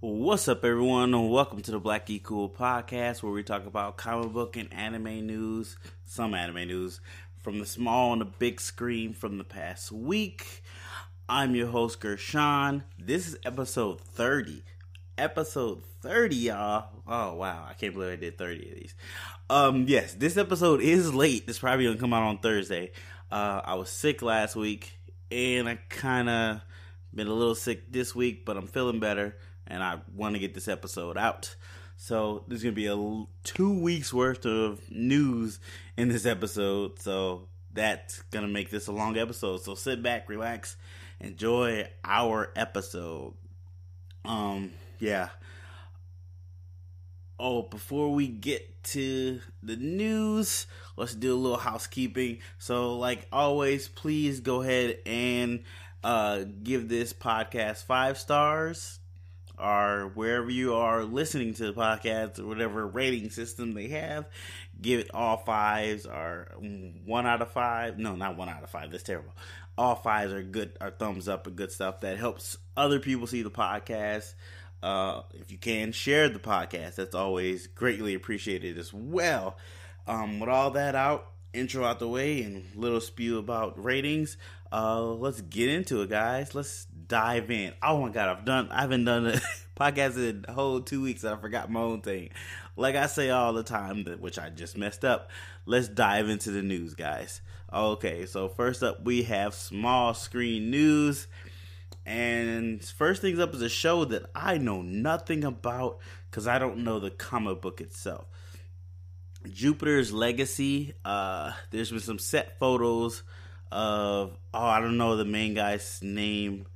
What's up, everyone? And welcome to the Black Geek Cool podcast, where we talk about comic book and anime news, some anime news from the small and the big screen from the past week. I'm your host, Gershon. This is episode 30. Episode 30, y'all. Oh, wow. I can't believe I did 30 of these. Um, yes, this episode is late. It's probably to come out on Thursday. Uh, I was sick last week, and I kind of been a little sick this week, but I'm feeling better and I want to get this episode out. So there's gonna be a two weeks worth of news in this episode. So that's gonna make this a long episode. So sit back, relax, enjoy our episode. Um, yeah. Oh, before we get to the news, let's do a little housekeeping. So, like always, please go ahead and uh, give this podcast five stars or wherever you are listening to the podcast or whatever rating system they have, give it all fives or one out of five. No, not one out of five. That's terrible. All fives are good, are thumbs up and good stuff that helps other people see the podcast. Uh, if you can share the podcast, that's always greatly appreciated as well. Um, with all that out, intro out the way, and little spew about ratings. Uh, let's get into it, guys. Let's dive in. Oh my god, I've done I haven't done a podcast in a whole two weeks I forgot my own thing. Like I say all the time, which I just messed up. Let's dive into the news, guys. Okay, so first up we have small screen news. And first things up is a show that I know nothing about because I don't know the comic book itself. Jupiter's Legacy. Uh, there's been some set photos of oh I don't know the main guy's name.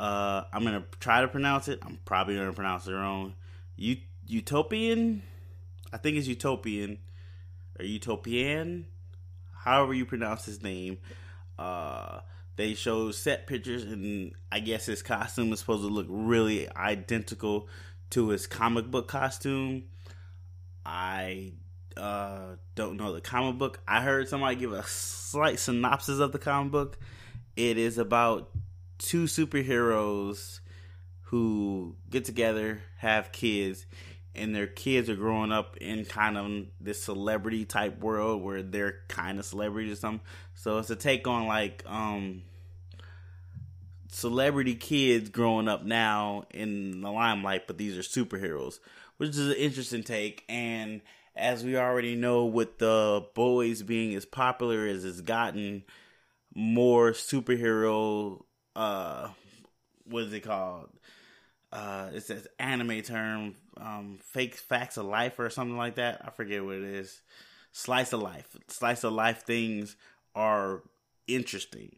Uh, I'm gonna try to pronounce it. I'm probably gonna pronounce it wrong. U- Utopian, I think it's Utopian or Utopian, however you pronounce his name. Uh, they show set pictures, and I guess his costume is supposed to look really identical to his comic book costume. I uh, don't know the comic book. I heard somebody give a slight synopsis of the comic book. It is about two superheroes who get together, have kids, and their kids are growing up in kind of this celebrity type world where they're kind of celebrities or something. So it's a take on like um celebrity kids growing up now in the limelight, but these are superheroes, which is an interesting take and as we already know, with the boys being as popular as it's gotten, more superhero, uh, what is it called? Uh, it says anime term, um, fake facts of life or something like that. I forget what it is. Slice of life, slice of life things are interesting.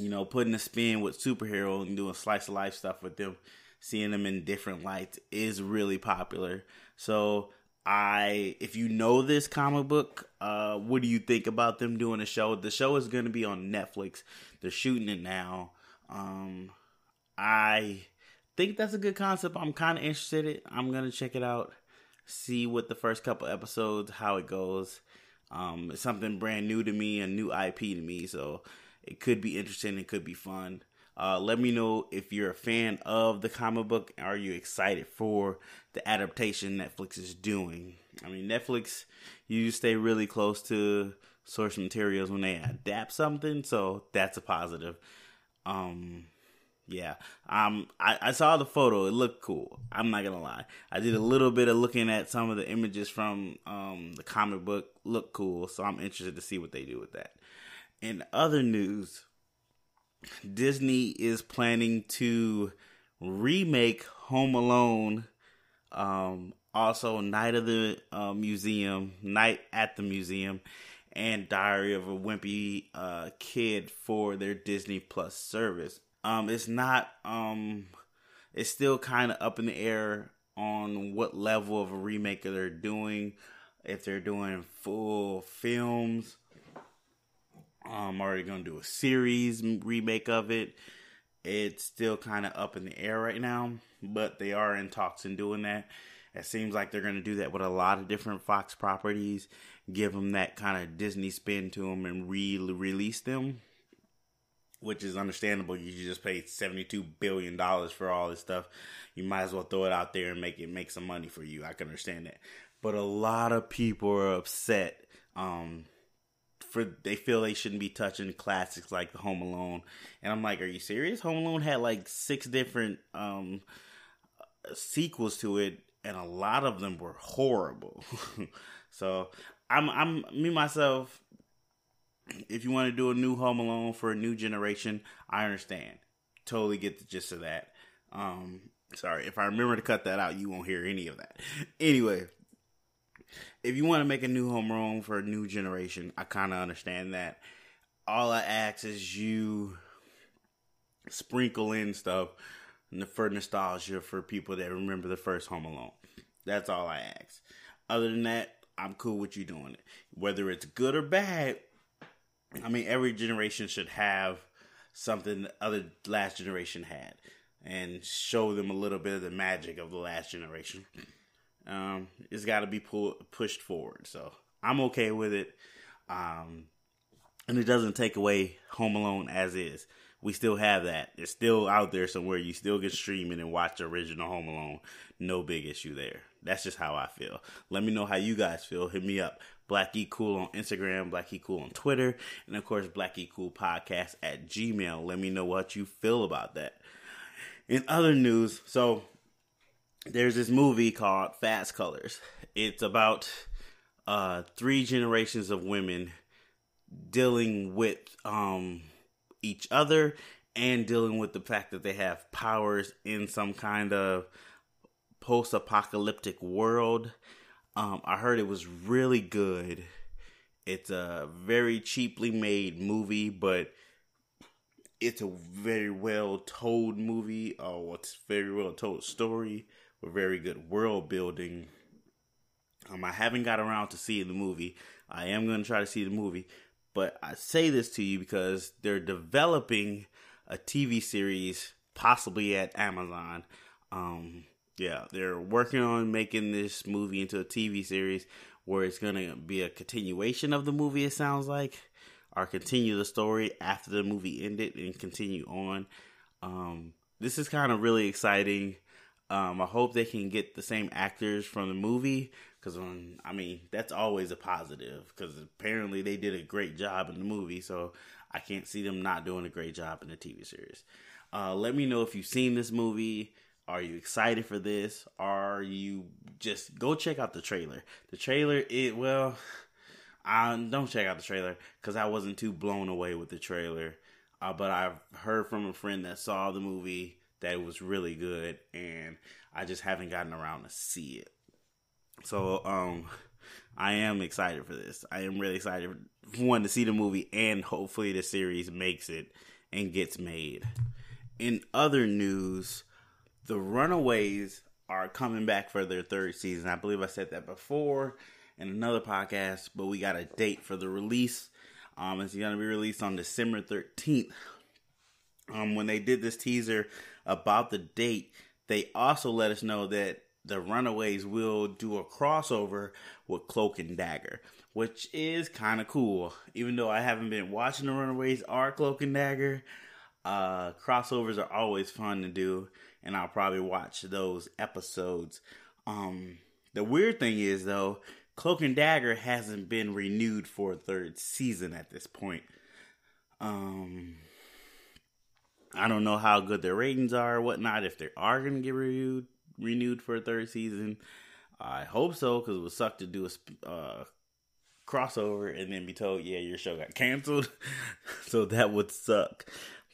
You know, putting a spin with superhero and doing slice of life stuff with them, seeing them in different lights is really popular. So I if you know this comic book, uh, what do you think about them doing a show? The show is going to be on Netflix. They're shooting it now. Um, I think that's a good concept. I'm kind of interested in it. I'm gonna check it out, see what the first couple episodes how it goes. Um, it's something brand new to me, a new IP to me, so it could be interesting. It could be fun. Uh, let me know if you're a fan of the comic book. Are you excited for the adaptation Netflix is doing? I mean, Netflix, you stay really close to source materials when they adapt something, so that's a positive. Um, yeah, um, I, I saw the photo. It looked cool. I'm not gonna lie. I did a little bit of looking at some of the images from um the comic book. Look cool, so I'm interested to see what they do with that. In other news, Disney is planning to remake Home Alone, um, also Night of the uh, Museum, Night at the Museum, and Diary of a Wimpy uh, Kid for their Disney Plus service. Um, it's not. Um, it's still kind of up in the air on what level of a remake they're doing. If they're doing full films I'm already gonna do a series remake of it. It's still kind of up in the air right now, but they are in talks in doing that. It seems like they're gonna do that with a lot of different Fox properties, give them that kind of Disney spin to them, and re-release them. which is understandable. You just paid seventy two billion dollars for all this stuff. You might as well throw it out there and make it make some money for you. I can understand that, but a lot of people are upset. Um, for they feel they shouldn't be touching classics like Home Alone, and I'm like, are you serious? Home Alone had like six different um sequels to it, and a lot of them were horrible. so I'm I'm me myself if you want to do a new Home Alone for a new generation, I understand. Totally get the gist of that. Um, sorry, if I remember to cut that out, you won't hear any of that. Anyway, if you want to make a new Home Alone for a new generation, I kind of understand that. All I ask is you sprinkle in stuff for nostalgia for people that remember the first Home Alone. That's all I ask. Other than that, I'm cool with you doing it. Whether it's good or bad, I mean, every generation should have something the other last generation had, and show them a little bit of the magic of the last generation. Um, it's got to be pulled pushed forward, so I'm okay with it. Um, and it doesn't take away Home Alone as is. We still have that. It's still out there somewhere. You still get streaming and watch the original Home Alone. No big issue there. That's just how I feel. Let me know how you guys feel. Hit me up. Black E Cool on Instagram, Black E Cool on Twitter, and of course Black E Cool Podcast at Gmail. Let me know what you feel about that. In other news, so there's this movie called Fast Colors. It's about uh, three generations of women dealing with um, each other and dealing with the fact that they have powers in some kind of post-apocalyptic world um, I heard it was really good. It's a very cheaply made movie, but it's a very well told movie. Oh, it's very well told story very good world building. Um, I haven't got around to seeing the movie. I am going to try to see the movie, but I say this to you because they're developing a TV series, possibly at Amazon. Um, yeah, they're working on making this movie into a TV series where it's gonna be a continuation of the movie. It sounds like, or continue the story after the movie ended and continue on. Um, this is kind of really exciting. Um, I hope they can get the same actors from the movie because I mean that's always a positive because apparently they did a great job in the movie, so I can't see them not doing a great job in the TV series. Uh, let me know if you've seen this movie. Are you excited for this? Are you just go check out the trailer? The trailer, it well, I don't check out the trailer because I wasn't too blown away with the trailer. Uh, but I've heard from a friend that saw the movie that was really good, and I just haven't gotten around to see it. So, um, I am excited for this. I am really excited one to see the movie, and hopefully the series makes it and gets made. In other news, the Runaways are coming back for their third season. I believe I said that before in another podcast, but we got a date for the release. Um, it's going to be released on December 13th. Um, when they did this teaser about the date, they also let us know that the Runaways will do a crossover with Cloak and Dagger, which is kind of cool. Even though I haven't been watching the Runaways or Cloak and Dagger, uh, crossovers are always fun to do and I'll probably watch those episodes. Um, the weird thing is though, Cloak and Dagger hasn't been renewed for a third season at this point. Um, I don't know how good their ratings are or whatnot. If they are going to get renewed, renewed for a third season, I hope so because it would suck to do a uh, crossover and then be told, yeah, your show got canceled. so that would suck.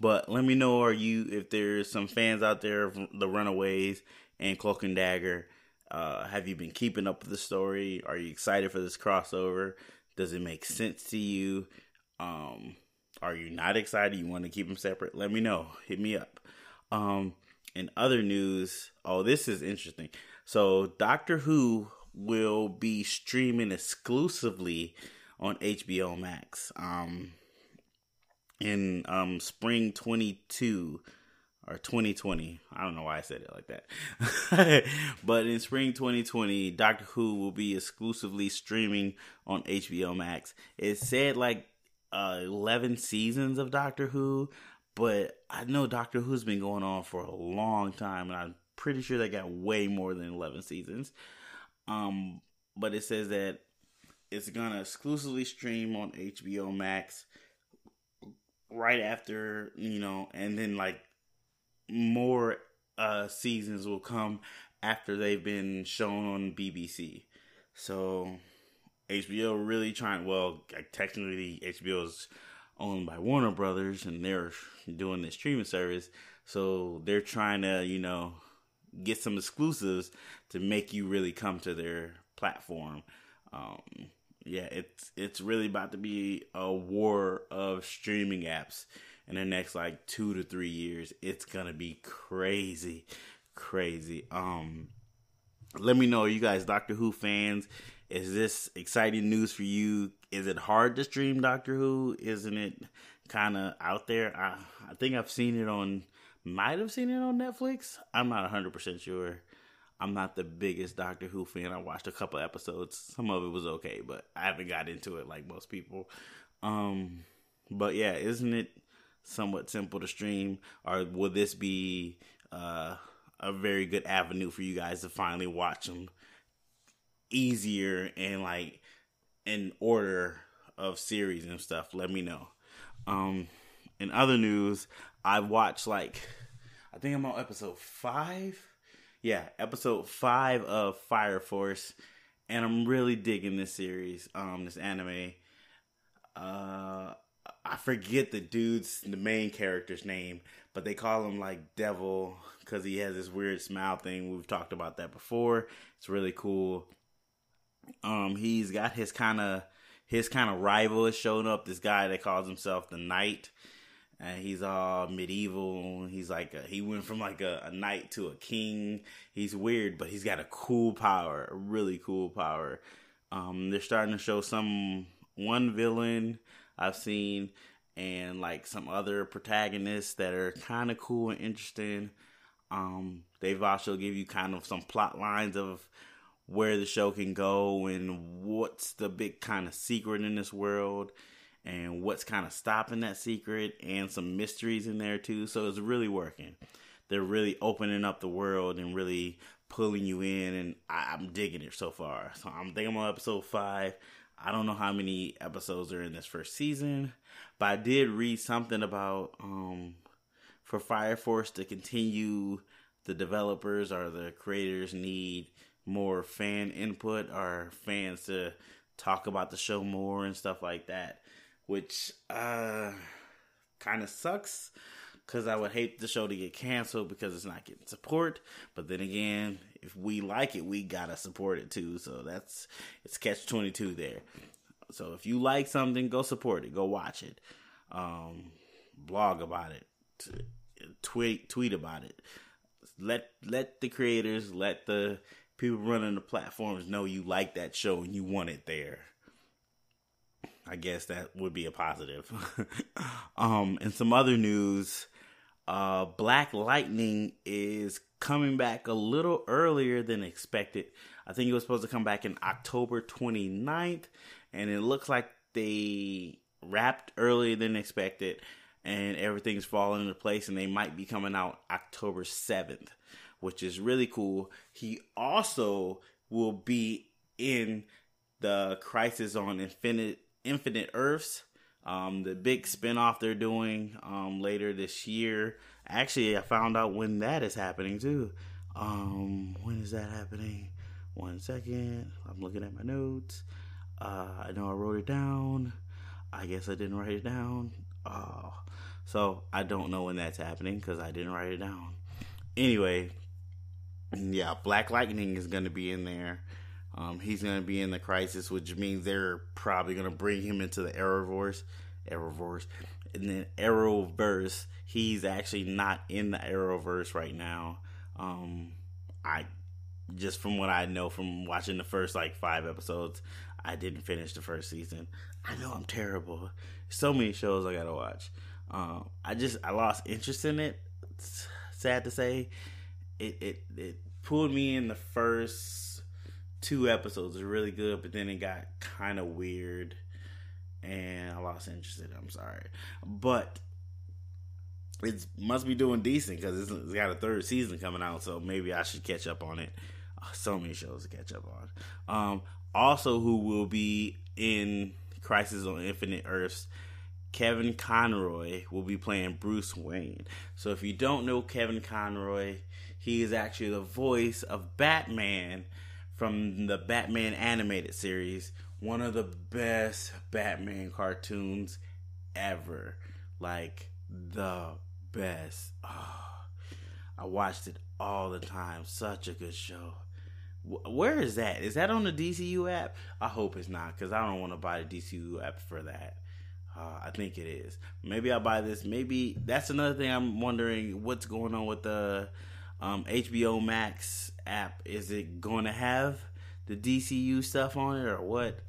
But let me know, are you if there's some fans out there of the Runaways and Cloak and Dagger? Uh, have you been keeping up with the story? Are you excited for this crossover? Does it make sense to you? Um, are you not excited? You want to keep them separate? Let me know. Hit me up. Um, in other news, oh, this is interesting. So, Doctor Who will be streaming exclusively on HBO Max. Um, in um spring 22 or 2020. I don't know why I said it like that. but in spring 2020, Doctor Who will be exclusively streaming on HBO Max. It said like uh, 11 seasons of Doctor Who, but I know Doctor Who's been going on for a long time, and I'm pretty sure they got way more than 11 seasons. Um, but it says that it's gonna exclusively stream on HBO Max right after you know, and then like more uh seasons will come after they've been shown on BBC. So HBO really trying. Well, technically HBO is owned by Warner Brothers, and they're doing this streaming service. So they're trying to, you know, get some exclusives to make you really come to their platform. Um, yeah, it's it's really about to be a war of streaming apps in the next like two to three years. It's gonna be crazy, crazy. Um, let me know, you guys, Doctor Who fans. Is this exciting news for you? Is it hard to stream Doctor Who? Isn't it kind of out there? I I think I've seen it on, might have seen it on Netflix. I'm not 100 percent sure. I'm not the biggest Doctor Who fan. I watched a couple episodes. Some of it was okay, but I haven't got into it like most people. Um, but yeah, isn't it somewhat simple to stream, or will this be uh, a very good avenue for you guys to finally watch them easier and like in order of series and stuff? Let me know. Um, in other news, I watched like I think I'm on episode five yeah, episode five of Fire Force, and I'm really digging this series, um, this anime. Uh, I forget the dude's the main character's name, but they call him like Devil because he has this weird smile thing. We've talked about that before. It's really cool. Um, he's got his kind of his kind of rival is showing up. This guy that calls himself the Knight and he's all medieval. He's like a, he went from like a, a, knight to a king. He's weird, but he's got a cool power, a really cool power. Um, they're starting to show some one villain I've seen, and like some other protagonists that are kind of cool and interesting. Um, they've also give you kind of some plot lines of where the show can go and what's the big kind of secret in this world and what's kind of stopping that secret and some mysteries in there too. So it's really working. They're really opening up the world and really pulling you in, and I, am digging it so far. So I'm thinking on episode five. I don't know how many episodes are in this first season, but I did read something about um, for Fire Force to continue. The developers or the creators need more fan input or fans to talk about the show more and stuff like that which uh kind of sucks because I would hate the show to get canceled because it's not getting support. But then again, if we like it, we gotta support it too. So that's it's catch twenty two there. So if you like something, go support it, go watch it, um, blog about it, tweet tweet about it. Let let the creators, let the people running the platforms know you like that show and you want it there. I guess that would be a positive. um, and some other news, uh, Black Lightning is coming back a little earlier than expected. I think it was supposed to come back in October 29th, and it looks like they wrapped earlier than expected, and everything's falling into place, and they might be coming out October 7th, which is really cool. He also will be in the Crisis on Infinite Infinite Earths, um, the big spinoff they're doing um, later this year. Actually, I found out when that is happening too. Um, when is that happening? One second. I'm looking at my notes. Uh, I know I wrote it down. I guess I didn't write it down. Oh, so I don't know when that's happening because I didn't write it down. Anyway, yeah, Black Lightning is going to be in there. Um, he's going to be in the crisis, which means they're probably going to bring him into the Arrowverse. Arrowverse. And then Arrowverse, he's actually not in the Arrowverse right now. Um, I just from what I know from watching the first like five episodes, I didn't finish the first season. I know I'm terrible. So many shows I gotta watch. Um, I just I lost interest in it. It's sad to say, it it it pulled me in the first two episodes are really good, but then it got kind of weird and I lost interest in it. I'm sorry. But it must be doing decent because it's, it's got a third season coming out. So maybe I should catch up on it. Oh, so many shows to catch up on. Um, also, who will be in Crisis on Infinite Earths? Kevin Conroy will be playing Bruce Wayne. So if you don't know Kevin Conroy, he is actually the voice of Batman from the Batman animated series, one of the best Batman cartoons ever. Like the best. Oh, I watched it all the time. Such a good show. Where is that? Is that on the DCU app? I hope it's not because I don't want to buy the DCU app for that. Uh, I think it is. Maybe I'll buy this. Maybe that's another thing I'm wondering what's going on with the um, HBO Max app. Is it going to have the DCU stuff on it or what?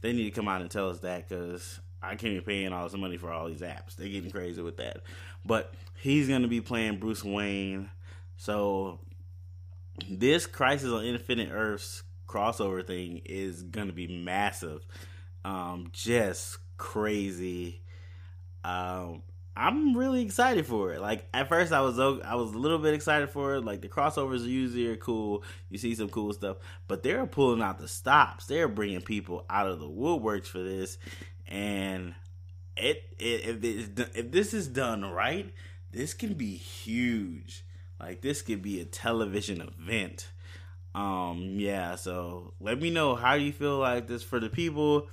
They need to come out and tell us that because I can't be paying all this money for all these apps. They're getting crazy with that. But he's going to be playing Bruce Wayne. So this Crisis on Infinite Earths crossover thing is going to be massive. Um, just crazy. Um, I'm really excited for it. Like at first, I was I was a little bit excited for it. Like the crossovers usually are cool. You see some cool stuff, but they're pulling out the stops. They're bringing people out of the woodworks for this, and it, it if if this is done right, this can be huge. Like this could be a television event. Um, yeah. So let me know how you feel like this for the people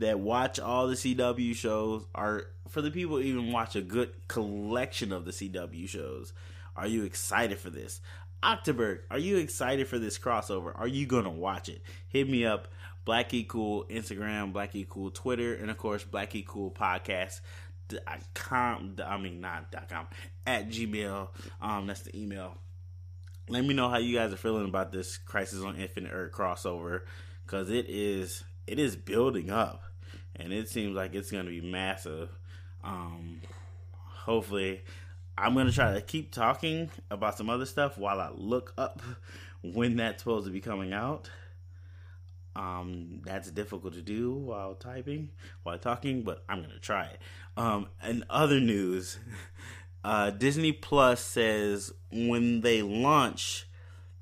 that watch all the CW shows are for the people even watch a good collection of the CW shows. Are you excited for this? October, are you excited for this crossover? Are you gonna watch it? Hit me up, Black E Cool Instagram, Black E Cool Twitter, and of course Black E Cool Podcast. Com, I mean not dot com at Gmail. Um, that's the email. Let me know how you guys are feeling about this Crisis on Infinite Earth crossover, because it is it is building up, and it seems like it's going to be massive. Um, hopefully, I'm going to try to keep talking about some other stuff while I look up when that's supposed to be coming out. Um, that's difficult to do while typing, while talking, but I'm gonna try it. Um, and other news, uh, Disney Plus says when they launch,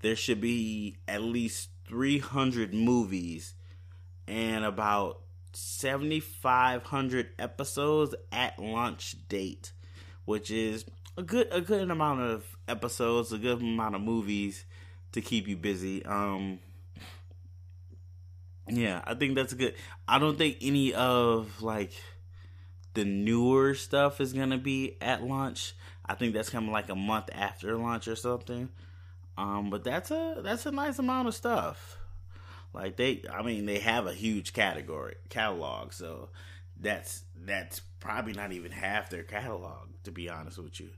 there should be at least 300 movies and about 7500 episodes at launch date which is a good a good amount of episodes a good amount of movies to keep you busy. Um yeah i think that's good. I don't think any of like the newer stuff is gonna be at launch. I think that's coming like a month after launch or something. Um but that's a that's a nice amount of stuff like they, I mean, they have a huge category catalog, so that's that's probably not even half their catalog, to be honest with you.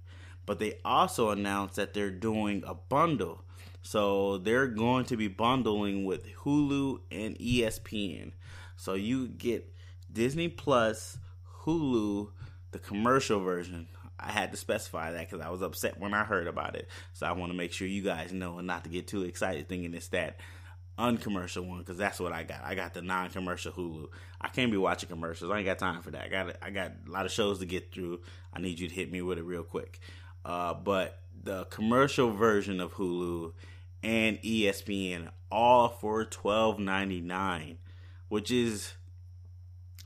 But they also announced that they're doing a bundle, so they're going to be bundling with Hulu and ESPN. So you get Disney Plus, Hulu, the commercial version. I had to specify that because I was upset when I heard about it. So I want to make sure you guys know and not to get too excited thinking it's that uncommercial one because that's what I got. I got the non-commercial Hulu. I can't be watching commercials. I ain't got time for that. I got I got a lot of shows to get through. I need you to hit me with it real quick. Uh, but the commercial version of Hulu and ESPN all for twelve ninety nine, which is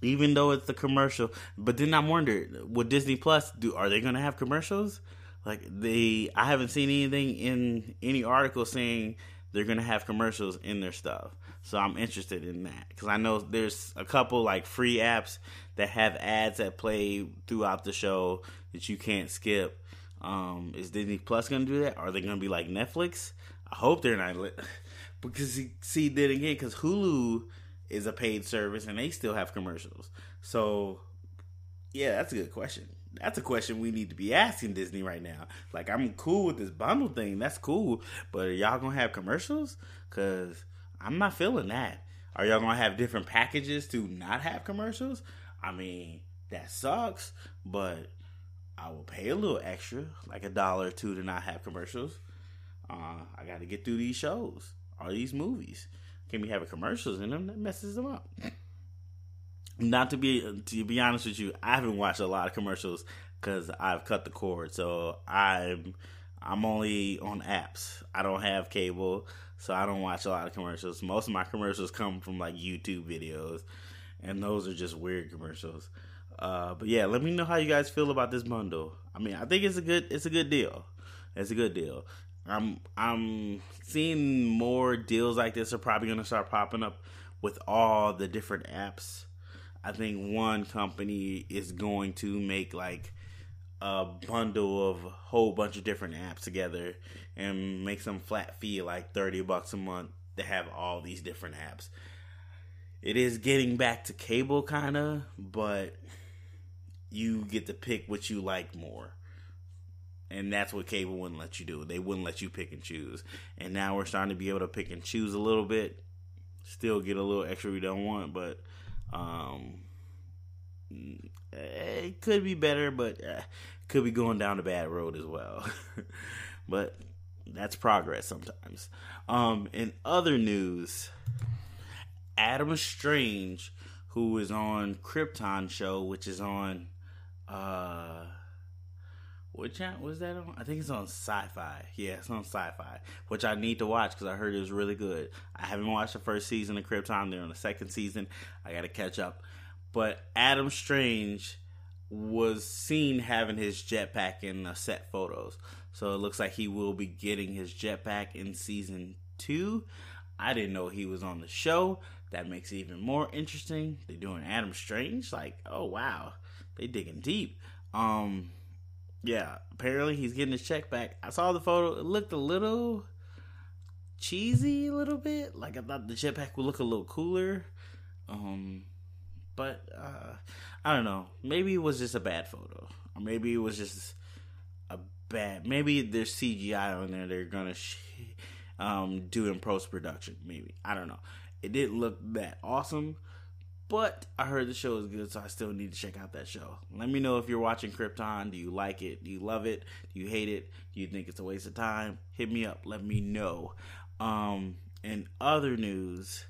even though it's the commercial. But then I'm wondering, with Disney Plus, do are they gonna have commercials? Like they, I haven't seen anything in any article saying they're gonna have commercials in their stuff. So I'm interested in that because I know there's a couple like free apps that have ads that play throughout the show that you can't skip. Um, is Disney Plus gonna do that? Are they gonna be like Netflix? I hope they're not. Li- because see, then again, because Hulu is a paid service and they still have commercials. So yeah, that's a good question that's a question we need to be asking Disney right now. Like, I'm cool with this bundle thing. That's cool. But y'all going to have commercials? Because I'm not feeling that. Are y'all going to have different packages to not have commercials? I mean, that sucks. But I will pay a little extra, like a dollar or two, to not have commercials. Uh, I got to get through these shows or these movies. Can we have commercials in them? That messes them up. not to be to be honest with you, I haven't watched a lot of commercials because I've cut the cord. So I'm I'm only on apps. I don't have cable, so I don't watch a lot of commercials. Most of my commercials come from like YouTube videos, and those are just weird commercials. Uh, but yeah, let me know how you guys feel about this bundle. I mean, I think it's a good it's a good deal. It's a good deal. I'm I'm seeing more deals like this are probably gonna start popping up with all the different apps. I think one company is going to make like a bundle of a whole bunch of different apps together and make some flat fee like 30 bucks a month to have all these different apps. It is getting back to cable kind of, but you get to pick what you like more. And that's what cable wouldn't let you do. They wouldn't let you pick and choose. And now we're starting to be able to pick and choose a little bit. Still get a little extra we don't want, but um, it could be better, but uh, could be going down a bad road as well. but that's progress sometimes. Um, in other news, Adam Strange, who is on Krypton show, which is on uh channel was that on? I think it's on Syfy. Yeah, it's on Syfy, which I need to watch because I heard it was really good. I haven't watched the first season of Krypton. They're on the second season. I got to catch up. But Adam Strange was seen having his jetpack in the set photos. So it looks like he will be getting his jetpack in season two. I didn't know he was on the show. That makes it even more interesting. They're doing Adam Strange. Like, oh wow, they digging deep. Um, yeah. Apparently he's getting his check back. I saw the photo. It looked a little cheesy, a little bit. Like I thought the jetpack would look a little cooler. Um, but uh, I don't know. Maybe it was just a bad photo, or maybe it was just a bad. Maybe there's CGI on there. They're gonna sh- um, do in post production. Maybe I don't know. It didn't look that awesome, but I heard the show is good, so I still need to check out that show. Let me know if you're watching Krypton. Do you like it? Do you love it? Do you hate it? Do you think it's a waste of time? Hit me up. Let me know. Um, in other news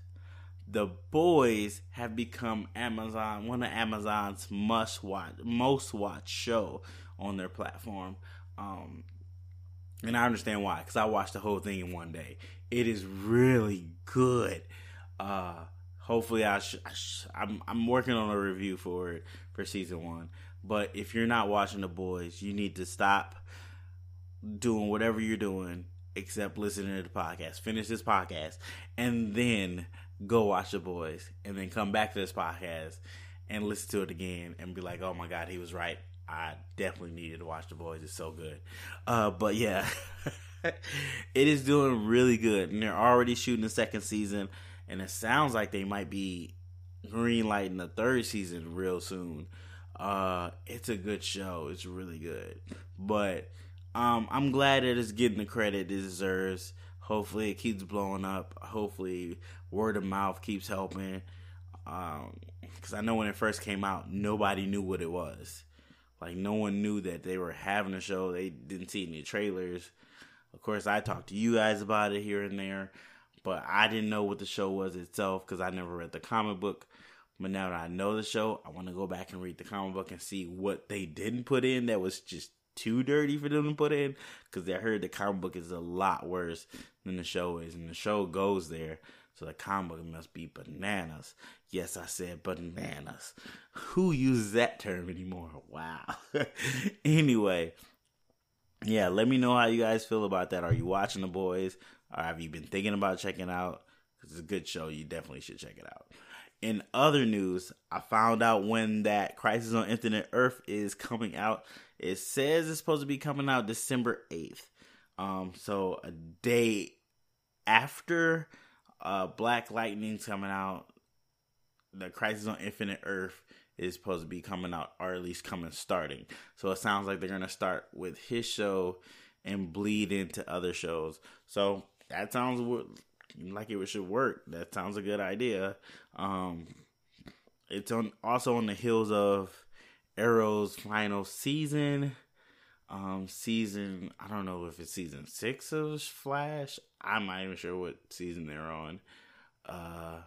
the Boys have become Amazon one of Amazon's must watch most watch show on their platform. Um, and I understand why because I watched the whole thing in one day. It is really good. Uh, hopefully, I, sh- I sh- I'm I'm working on a review for it for season one. But if you're not watching the Boys, you need to stop doing whatever you're doing except listening to the podcast. Finish this podcast and then go watch the boys and then come back to this podcast and listen to it again and be like, oh my God, he was right. I definitely needed to watch the boys. It's so good. Uh, but yeah, it is doing really good. And they're already shooting the second season. And it sounds like they might be green lighting the third season real soon. Uh, it's a good show. It's really good. But um, I'm glad that it's getting the credit it deserves. Hopefully, it keeps blowing up. Hopefully, word of mouth keeps helping. Because um, I know when it first came out, nobody knew what it was. Like, no one knew that they were having a show. They didn't see any trailers. Of course, I talked to you guys about it here and there, but I didn't know what the show was itself because I never read the comic book. But now that I know the show, I want to go back and read the comic book and see what they didn't put in that was just too dirty for them to put in because I heard the comic book is a lot worse than the show is, and the show goes there. So the comic book must be bananas. Yes, I said bananas. Who uses that term anymore? Wow. anyway, yeah, let me know how you guys feel about that. Are you watching the boys? Or have you been thinking about checking out? Because It's a good show. You definitely should check it out. In other news, I found out when that Crisis on Infinite Earth is coming out. It says it's supposed to be coming out December 8th. Um, so a day after uh, Black Lightning's coming out, the Crisis on Infinite Earth is supposed to be coming out, or at least coming starting. So it sounds like they're gonna start with his show and bleed into other shows. So that sounds like it should work. That sounds a good idea. Um, it's on also on the heels of Arrow's final season. Um, season I don't know if it's season six of Flash. I'm not even sure what season they're on. Uh,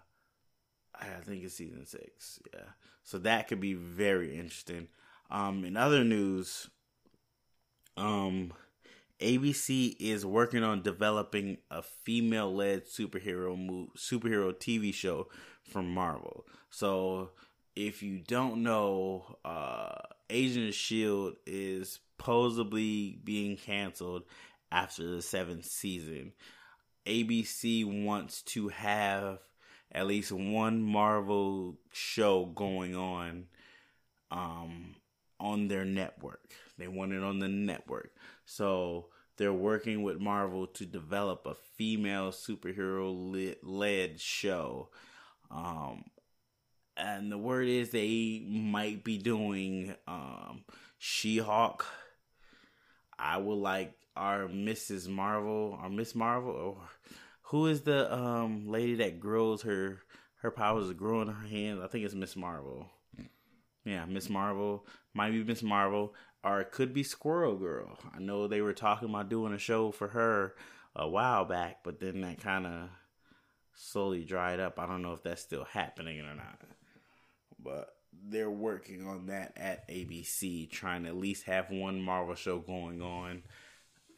I think it's season six. Yeah, so that could be very interesting. Um, in other news, um, ABC is working on developing a female-led superhero superhero TV show from Marvel. So, if you don't know, uh, Agent of Shield is supposedly being canceled after the seventh season. ABC wants to have at least one Marvel show going on um, on their network. They want it on the network. So they're working with Marvel to develop a female superhero led show. Um, and the word is they might be doing um, She Hulk. I would like our Mrs. Marvel or Miss Marvel or who is the um lady that grows her her powers grow in her hands? I think it's Miss Marvel. Yeah, Miss Marvel. Might be Miss Marvel. Or it could be Squirrel Girl. I know they were talking about doing a show for her a while back, but then that kind of slowly dried up. I don't know if that's still happening or not. But they're working on that at ABC, trying to at least have one Marvel show going on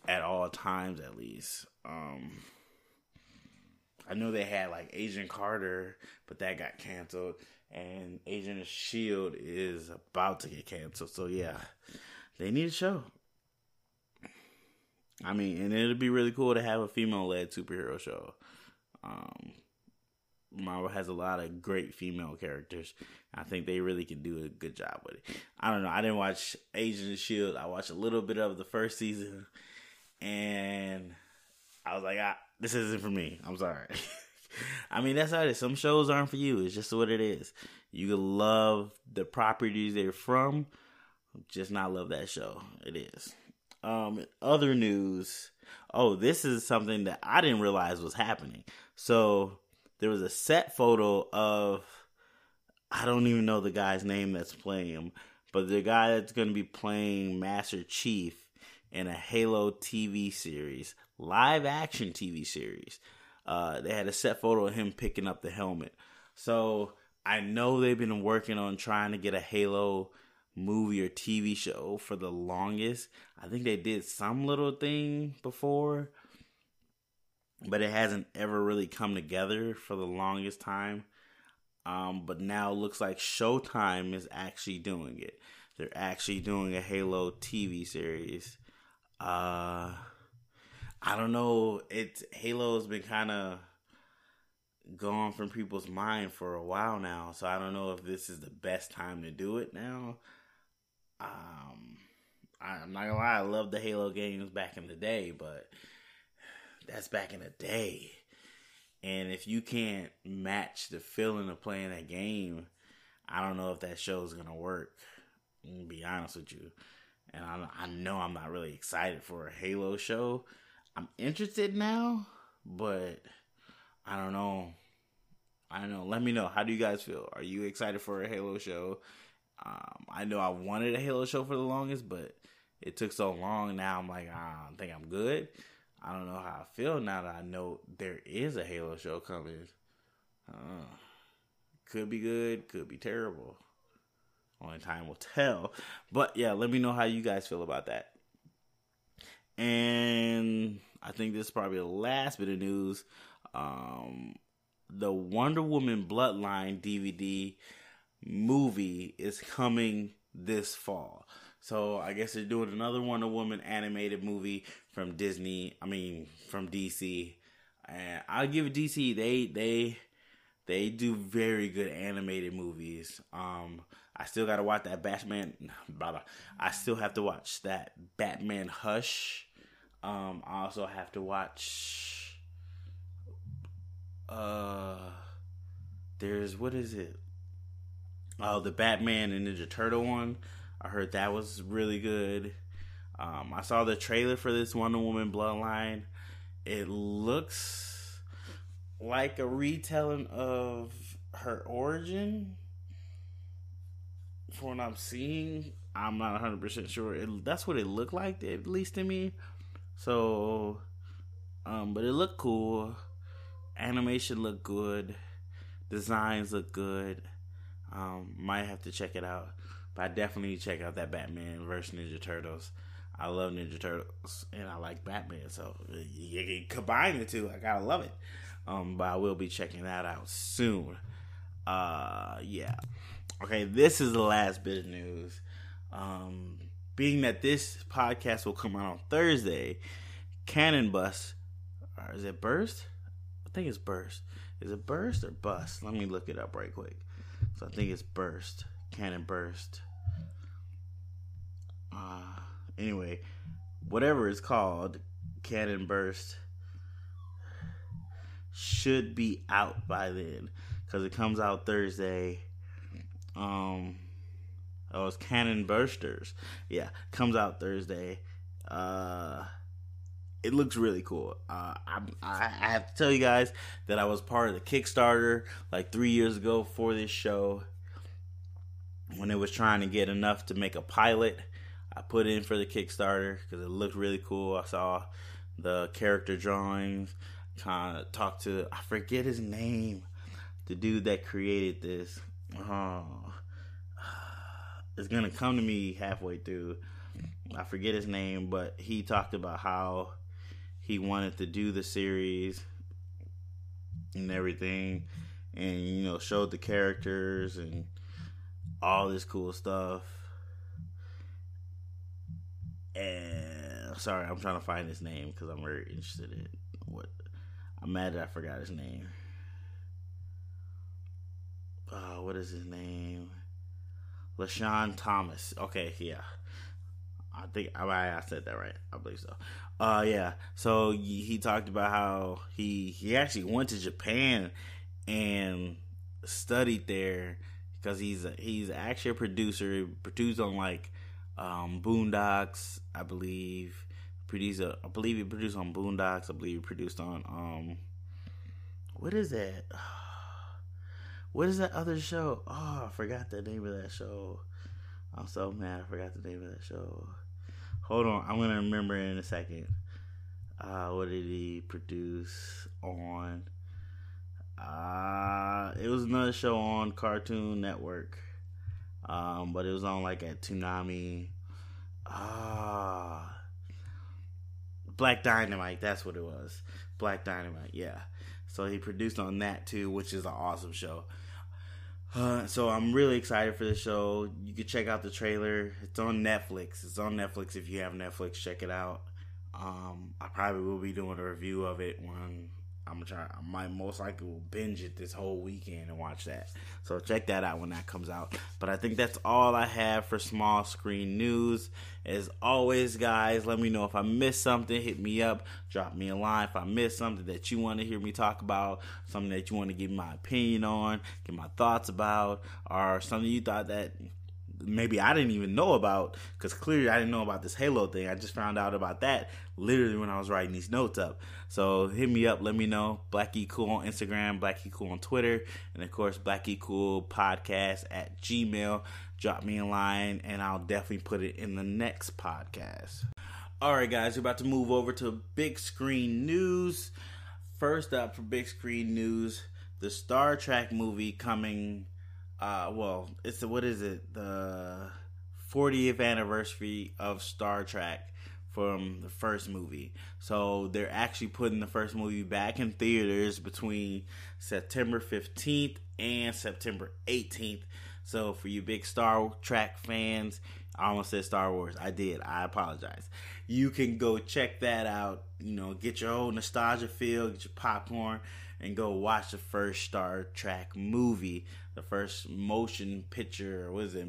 at all times, at least. Um, I know they had like Agent Carter, but that got canceled, and Agent Shield is about to get canceled. So yeah, they need a show. I mean, and it'd be really cool to have a female-led superhero show. Um, Marvel has a lot of great female characters. I think they really can do a good job with it. I don't know. I didn't watch Agent of Shield. I watched a little bit of the first season, and I was like, ah, this isn't for me. I'm sorry. I mean, that's how it is. Some shows aren't for you. It's just what it is. You love the properties they're from, just not love that show. It is. Um, other news. Oh, this is something that I didn't realize was happening. So there was a set photo of I don't even know the guy's name that's playing him, but the guy that's going to be playing Master Chief in a Halo TV series, live action TV series. Uh, they had a set photo of him picking up the helmet. So I know they've been working on trying to get a Halo movie or TV show for the longest. I think they did some little thing before, but it hasn't ever really come together for the longest time. Um, but now looks like Showtime is actually doing it. They're actually doing a Halo TV series. Uh, I don't know. It's Halo's been kind of gone from people's mind for a while now, so I don't know if this is the best time to do it now. Um, I'm not gonna lie, I love the Halo games back in the day, but that's back in the day. And if you can't match the feeling of playing that game, I don't know if that show is gonna work. To be honest with you, and I, I know I'm not really excited for a Halo show. I'm interested now, but I don't know. I don't know. Let me know. How do you guys feel? Are you excited for a Halo show? Um, I know I wanted a Halo show for the longest, but it took so long. Now I'm like, I don't think I'm good. I don't know how I feel now that I know there is a Halo show coming. Uh, could be good, could be terrible. Only time will tell. But yeah, let me know how you guys feel about that. And I think this is probably the last bit of news. Um, the Wonder Woman Bloodline DVD movie is coming this fall. So I guess they're doing another Wonder Woman animated movie from Disney. I mean, from DC. And I'll give it DC. They they they do very good animated movies. Um, I still gotta watch that Batman. Blah, blah. I still have to watch that Batman Hush. Um, I also have to watch. Uh, there's what is it? Oh, the Batman and Ninja Turtle one. I heard that was really good. Um, I saw the trailer for this Wonder Woman Bloodline. It looks like a retelling of her origin. From what I'm seeing, I'm not 100% sure. It, that's what it looked like, at least to me. So, um, but it looked cool. Animation looked good. Designs look good. Um, might have to check it out, but I definitely check out that Batman versus Ninja Turtles. I love Ninja Turtles and I like Batman, so you combine the two. I gotta love it. Um, but I will be checking that out soon. Uh, yeah. Okay, this is the last bit of news. Um, being that this podcast will come out on Thursday, Cannon Bus, or is it Burst? I think it's Burst. Is it Burst or Bust? Let me look it up right quick. So I think it's Burst. Cannon Burst. Uh, anyway, whatever it's called, Cannon Burst should be out by then because it comes out Thursday. Um, oh, it's Cannon Busters. Yeah, comes out Thursday. Uh, it looks really cool. Uh, I, I have to tell you guys that I was part of the Kickstarter like three years ago for this show when it was trying to get enough to make a pilot. I put in for the Kickstarter because it looked really cool. I saw the character drawings, kind of talked to I forget his name, the dude that created this. Oh, it's gonna come to me halfway through. I forget his name, but he talked about how he wanted to do the series and everything and you know showed the characters and all this cool stuff and sorry i'm trying to find his name because i'm very interested in what i'm mad that i forgot his name uh, what is his name LeSean Thomas. Okay, yeah. I think I, said that right. I believe so. Uh, yeah. So he talked about how he he actually went to Japan and studied there because he's a, he's actually a producer. He produced on like um, Boondocks, I believe. Produced, a, I believe he produced on Boondocks. I believe he produced on um, what is that? What is that other show? Oh, I forgot the name of that show. I'm so mad. I forgot the name of that show. Hold on, I'm gonna remember in a second. Uh, what did he produce on? Uh, it was another show on Cartoon Network. Um, but it was on like at Toonami. Ah, Black Dynamite. That's what it was. Black Dynamite. Yeah. So he produced on that too, which is an awesome show. Uh, so I'm really excited for the show. You can check out the trailer. It's on Netflix. It's on Netflix. If you have Netflix, check it out. Um, I probably will be doing a review of it when I'm gonna try. I might most likely will binge it this whole weekend and watch that. So check that out when that comes out. But I think that's all I have for small screen news. As always, guys, let me know if I missed something. Hit me up. Drop me a line if I missed something that you want to hear me talk about, something that you want to give my opinion on, get my thoughts about, or something you thought that maybe I didn't even know about because clearly I didn't know about this Halo thing. I just found out about that literally when I was writing these notes up. So hit me up, let me know. Blackie Cool on Instagram, Blackie Cool on Twitter, and of course Blackie Cool Podcast at Gmail. Drop me a line, and I'll definitely put it in the next podcast. All right, guys, we're about to move over to big screen news. First up for big screen news, the Star Trek movie coming uh, well, it's what is it? The 40th anniversary of Star Trek from the first movie. So they're actually putting the first movie back in theaters between September 15th and September 18th. So for you big Star Trek fans, I almost said Star Wars. I did. I apologize. You can go check that out. You know, get your old nostalgia feel, get your popcorn, and go watch the first Star Trek movie the first motion picture. Was it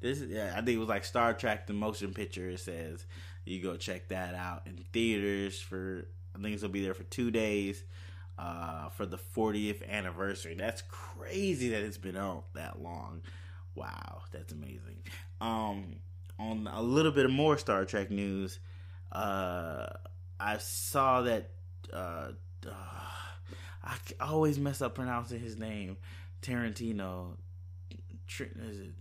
this? Yeah, I think it was like Star Trek the motion picture. It says you go check that out in theaters for. I think it'll be there for two days. Uh, for the 40th anniversary. That's crazy that it's been out that long. Wow, that's amazing. Um, on a little bit more Star Trek news, uh, I saw that. Uh, I always mess up pronouncing his name. Tarantino. Is it?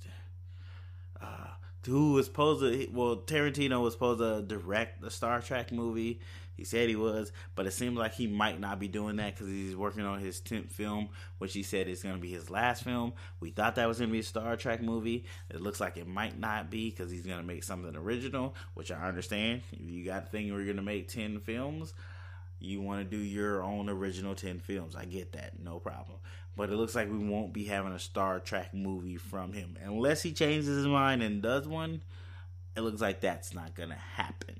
Uh, who was supposed to well Tarantino was supposed to direct the Star Trek movie. He said he was, but it seems like he might not be doing that because he's working on his 10th film, which he said is going to be his last film. We thought that was going to be a Star Trek movie. It looks like it might not be because he's going to make something original, which I understand. If you got a thing where you're going to make 10 films, you want to do your own original 10 films. I get that, no problem. But it looks like we won't be having a Star Trek movie from him. Unless he changes his mind and does one, it looks like that's not going to happen.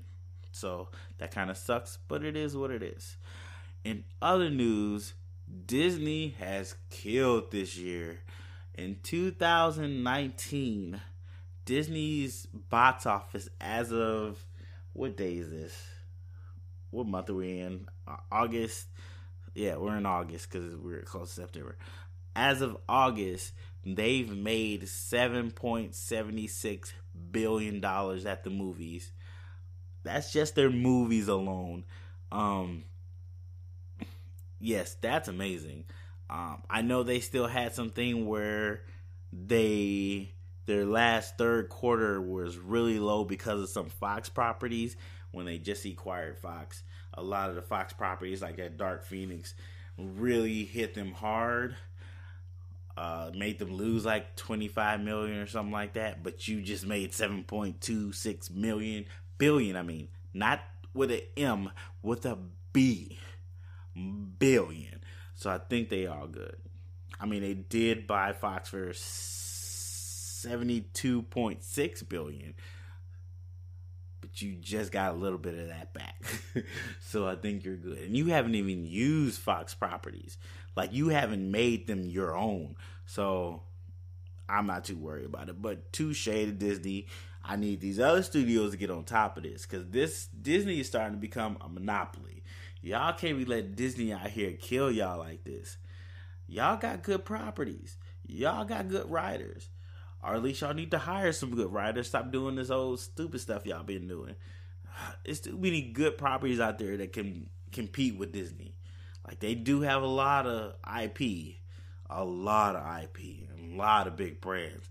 So that kind of sucks, but it is what it is. In other news, Disney has killed this year. In 2019, Disney's box office as of what day is this? What month are we in? August. Yeah, we're in August because we're close to September. As of August, they've made $7.76 billion at the movies that's just their movies alone. Um, yes, that's amazing. Um, I know they still had something where they their last third quarter was really low because of some Fox properties when they just acquired Fox. A lot of the Fox properties, like that Dark Phoenix, really hit them hard. Uh, made them lose like 25 million or something like that, but you just made 7.26 million billion, I mean, not with an M, with a B. Billion. So I think they are good. I mean, they did buy Fox for 72.6 billion. You just got a little bit of that back. so I think you're good. And you haven't even used Fox properties. Like you haven't made them your own. So I'm not too worried about it. But touche to Disney. I need these other studios to get on top of this because this Disney is starting to become a monopoly. Y'all can't be letting Disney out here kill y'all like this. Y'all got good properties. Y'all got good writers. Or at least y'all need to hire some good writers. Stop doing this old stupid stuff y'all been doing. It's too many good properties out there that can compete with Disney. Like they do have a lot of IP, a lot of IP, a lot of big brands.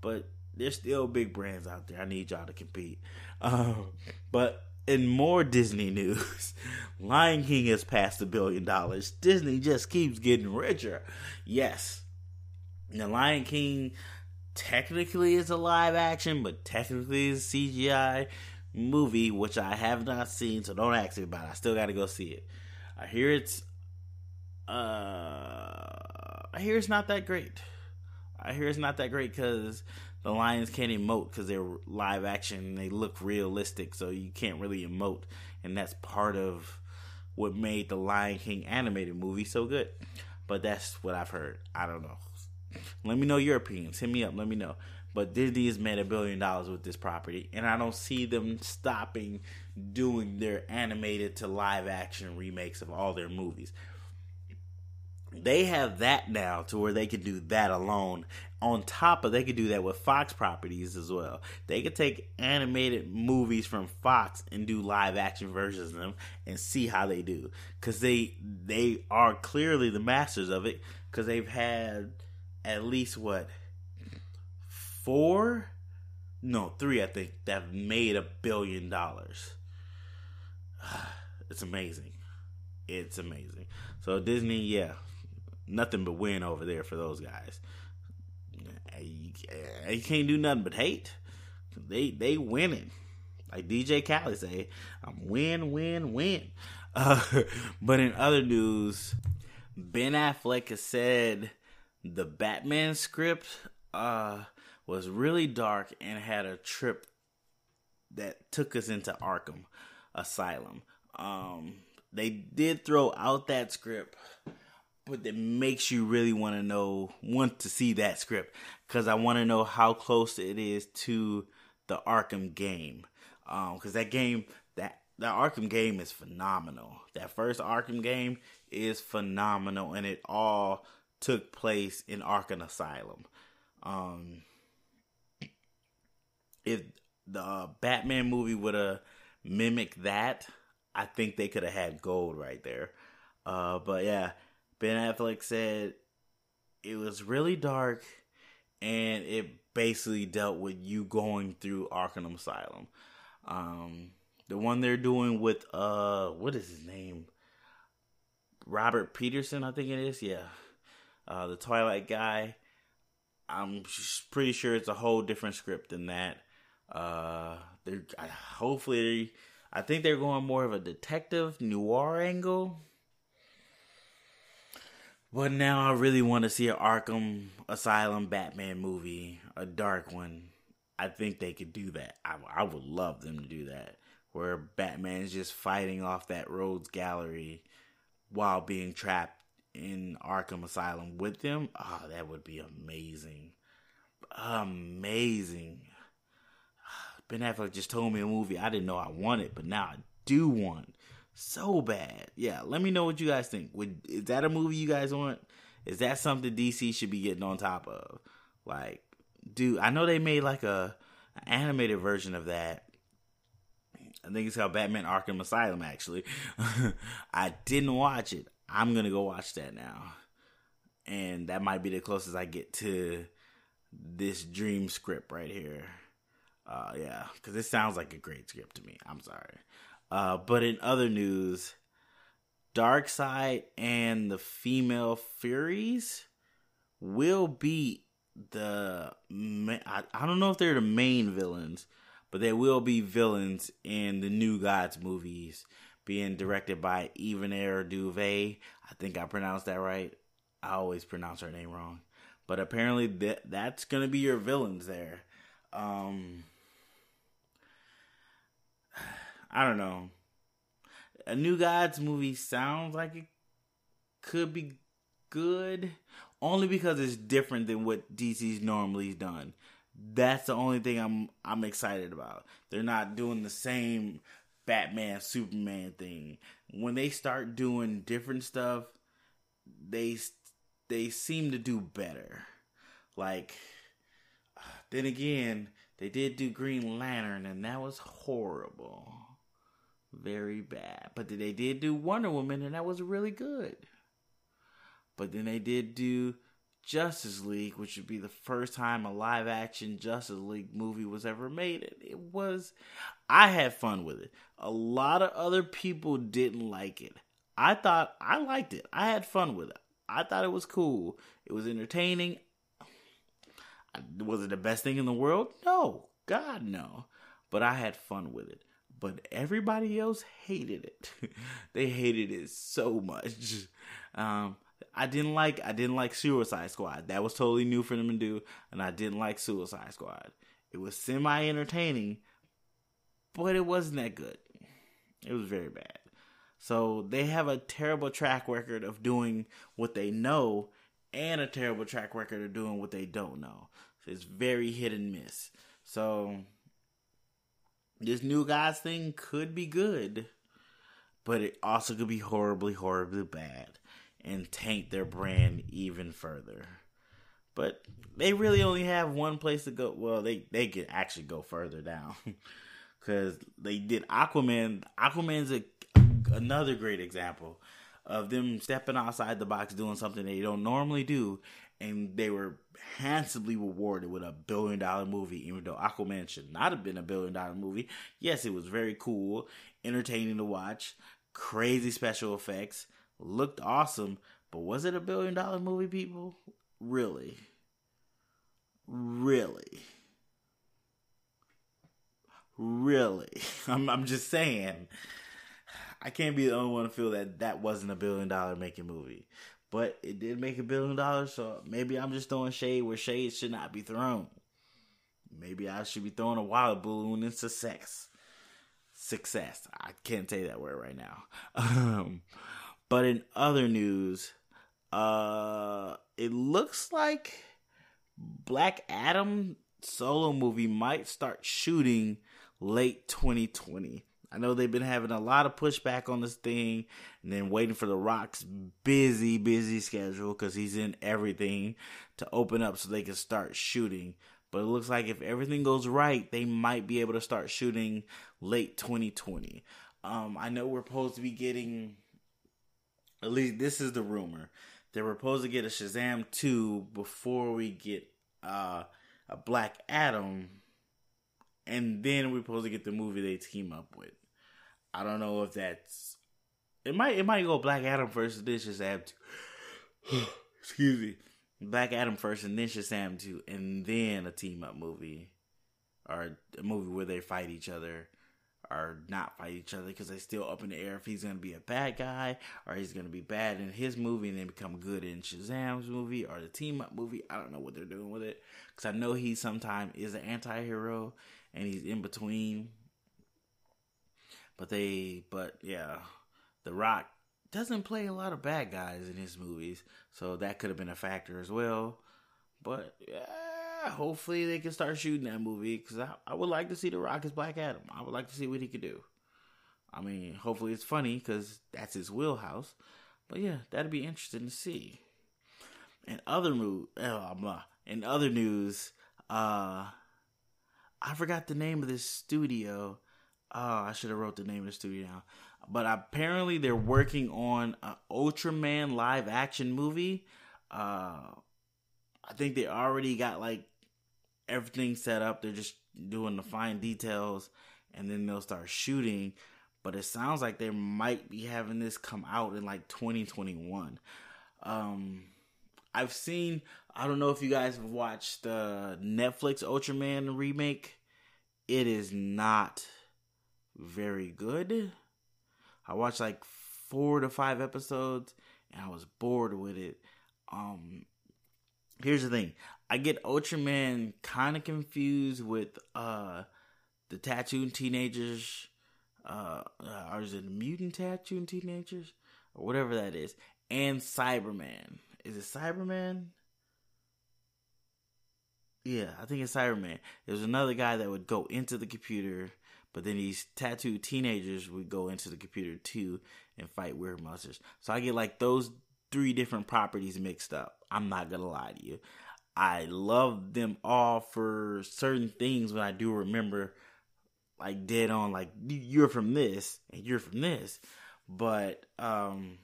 But there's still big brands out there. I need y'all to compete. Um, but in more Disney news, Lion King has passed a billion dollars. Disney just keeps getting richer. Yes, the Lion King technically is a live action, but technically is a CGI movie, which I have not seen, so don't ask me about it. I still got to go see it. I hear it's, uh, I hear it's not that great. I hear it's not that great because the lions can't emote because they're live action and they look realistic, so you can't really emote, and that's part of what made the Lion King animated movie so good. But that's what I've heard. I don't know. Let me know your opinions. Hit me up. Let me know. But Disney has made a billion dollars with this property, and I don't see them stopping doing their animated to live action remakes of all their movies they have that now to where they can do that alone. On top of they could do that with Fox properties as well. They could take animated movies from Fox and do live action versions of them and see how they do cuz they they are clearly the masters of it cuz they've had at least what 4 no, 3 I think that have made a billion dollars. It's amazing. It's amazing. So Disney, yeah, nothing but win over there for those guys. You, can't do nothing but hate. They they winning. Like DJ Khaled say, I'm win, win, win. Uh, but in other news, Ben Affleck has said the Batman script uh, was really dark and had a trip that took us into Arkham Asylum. Um, they did throw out that script but that makes you really want to know, want to see that script because I want to know how close it is to the Arkham game. Because um, that game, that the Arkham game is phenomenal. That first Arkham game is phenomenal, and it all took place in Arkham Asylum. Um, if the uh, Batman movie would have mimicked that, I think they could have had gold right there. Uh, but yeah, Ben Affleck said it was really dark and it basically dealt with you going through Arkham Asylum. Um, the one they're doing with uh, what is his name? Robert Peterson, I think it is. Yeah, uh, the Twilight guy. I'm pretty sure it's a whole different script than that. Uh, they're hopefully, I think they're going more of a detective noir angle. But now I really want to see an Arkham Asylum Batman movie, a dark one. I think they could do that. I, I would love them to do that, where Batman's just fighting off that Rogues Gallery while being trapped in Arkham Asylum with them. Oh, that would be amazing. Amazing. Ah, ben Affleck just told me a movie I didn't know I wanted, but now I do want so bad. Yeah, let me know what you guys think. Would is that a movie you guys want? Is that something DC should be getting on top of? Like, dude, I know they made like a an animated version of that. I think it's called Batman Arkham Asylum. Actually, I didn't watch it. I'm gonna go watch that now, and that might be the closest I get to this dream script right here. Uh, yeah, because it sounds like a great script to me. I'm sorry. Uh, but in other news, Darkseid and the female Furies will be the. I, I don't know if they're the main villains, but they will be villains in the New Gods movies, being directed by Air Duvey. I think I pronounced that right. I always pronounce her name wrong, but apparently that that's gonna be your villains there. Um, I don't know. A New Gods movie sounds like it could be good, only because it's different than what DC's normally done. That's the only thing I'm I'm excited about. They're not doing the same Batman Superman thing. When they start doing different stuff, they they seem to do better. Like then again, they did do Green Lantern and that was horrible very bad. But they did do Wonder Woman, and that was really good. But then they did do Justice League, which would be the first time a live action Justice League movie was ever made. And It was, I had fun with it. A lot of other people didn't like it. I thought I liked it. I had fun with it. I thought it was cool. It was entertaining. Was it the best thing in the world? No. God, no. But I had fun with it but everybody else hated it. they hated it so much. Um, I didn't like I didn't like Suicide Squad. That was totally new for them to do, and I didn't like Suicide Squad. It was semi entertaining, but it wasn't that good. It was very bad. So they have a terrible track record of doing what they know and a terrible track record of doing what they don't know. So it's very hit and miss. So this new guys thing could be good, but it also could be horribly, horribly bad and taint their brand even further. But they really only have one place to go. Well, they they could actually go further down because they did Aquaman. Aquaman's a, another great example of them stepping outside the box, doing something they don't normally do, and they were handsomely rewarded with a billion dollar movie, even though Aquaman should not have been a billion dollar movie. Yes, it was very cool, entertaining to watch, crazy special effects, looked awesome, but was it a billion dollar movie, people? Really? Really? Really? I'm, I'm just saying. I can't be the only one to feel that that wasn't a billion dollar making movie but it did make a billion dollars. So maybe I'm just throwing shade where shade should not be thrown. Maybe I should be throwing a wild balloon into sex. Success. I can't say that word right now. Um, but in other news, uh, it looks like Black Adam solo movie might start shooting late 2020. I know they've been having a lot of pushback on this thing and then waiting for The Rock's busy, busy schedule because he's in everything to open up so they can start shooting. But it looks like if everything goes right, they might be able to start shooting late 2020. Um, I know we're supposed to be getting, at least this is the rumor, that we're supposed to get a Shazam 2 before we get uh, a Black Adam, and then we're supposed to get the movie they team up with. I don't know if that's it. Might it might go Black Adam and then Shazam two. Excuse me, Black Adam first, and then Shazam two, and then a team up movie, or a movie where they fight each other or not fight each other because they're still up in the air if he's going to be a bad guy or he's going to be bad in his movie and then become good in Shazam's movie or the team up movie. I don't know what they're doing with it because I know he sometimes is an anti hero and he's in between. But they, but yeah, The Rock doesn't play a lot of bad guys in his movies, so that could have been a factor as well. But yeah hopefully they can start shooting that movie because I, I would like to see The Rock as Black Adam. I would like to see what he could do. I mean, hopefully it's funny because that's his wheelhouse. But yeah, that'd be interesting to see. In other mo- oh, in other news, uh, I forgot the name of this studio. Oh, I should have wrote the name of the studio down. But apparently they're working on an Ultraman live action movie. Uh, I think they already got like everything set up. They're just doing the fine details and then they'll start shooting. But it sounds like they might be having this come out in like 2021. Um, I've seen, I don't know if you guys have watched the Netflix Ultraman remake. It is not very good. I watched like four to five episodes and I was bored with it. Um, here's the thing I get Ultraman kind of confused with uh the tattooed teenagers, uh, uh, or is it mutant tattooed teenagers or whatever that is, and Cyberman. Is it Cyberman? Yeah, I think it's Cyberman. There's another guy that would go into the computer, but then these tattooed teenagers would go into the computer too and fight weird monsters. So I get like those three different properties mixed up. I'm not gonna lie to you. I love them all for certain things, but I do remember like dead on like you're from this and you're from this. But um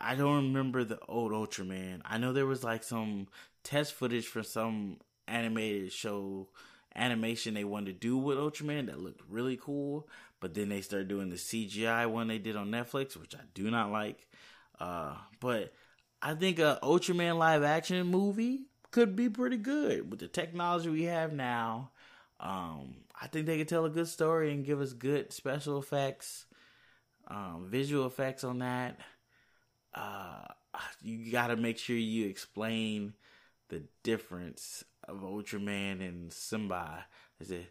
I don't remember the old Ultraman. I know there was like some test footage for some animated show animation they wanted to do with Ultraman that looked really cool, but then they started doing the CGI one they did on Netflix, which I do not like. Uh, but I think a Ultraman live action movie could be pretty good with the technology we have now. Um, I think they could tell a good story and give us good special effects, um, visual effects on that. Uh, you got to make sure you explain the difference of Ultraman and Simba. Is it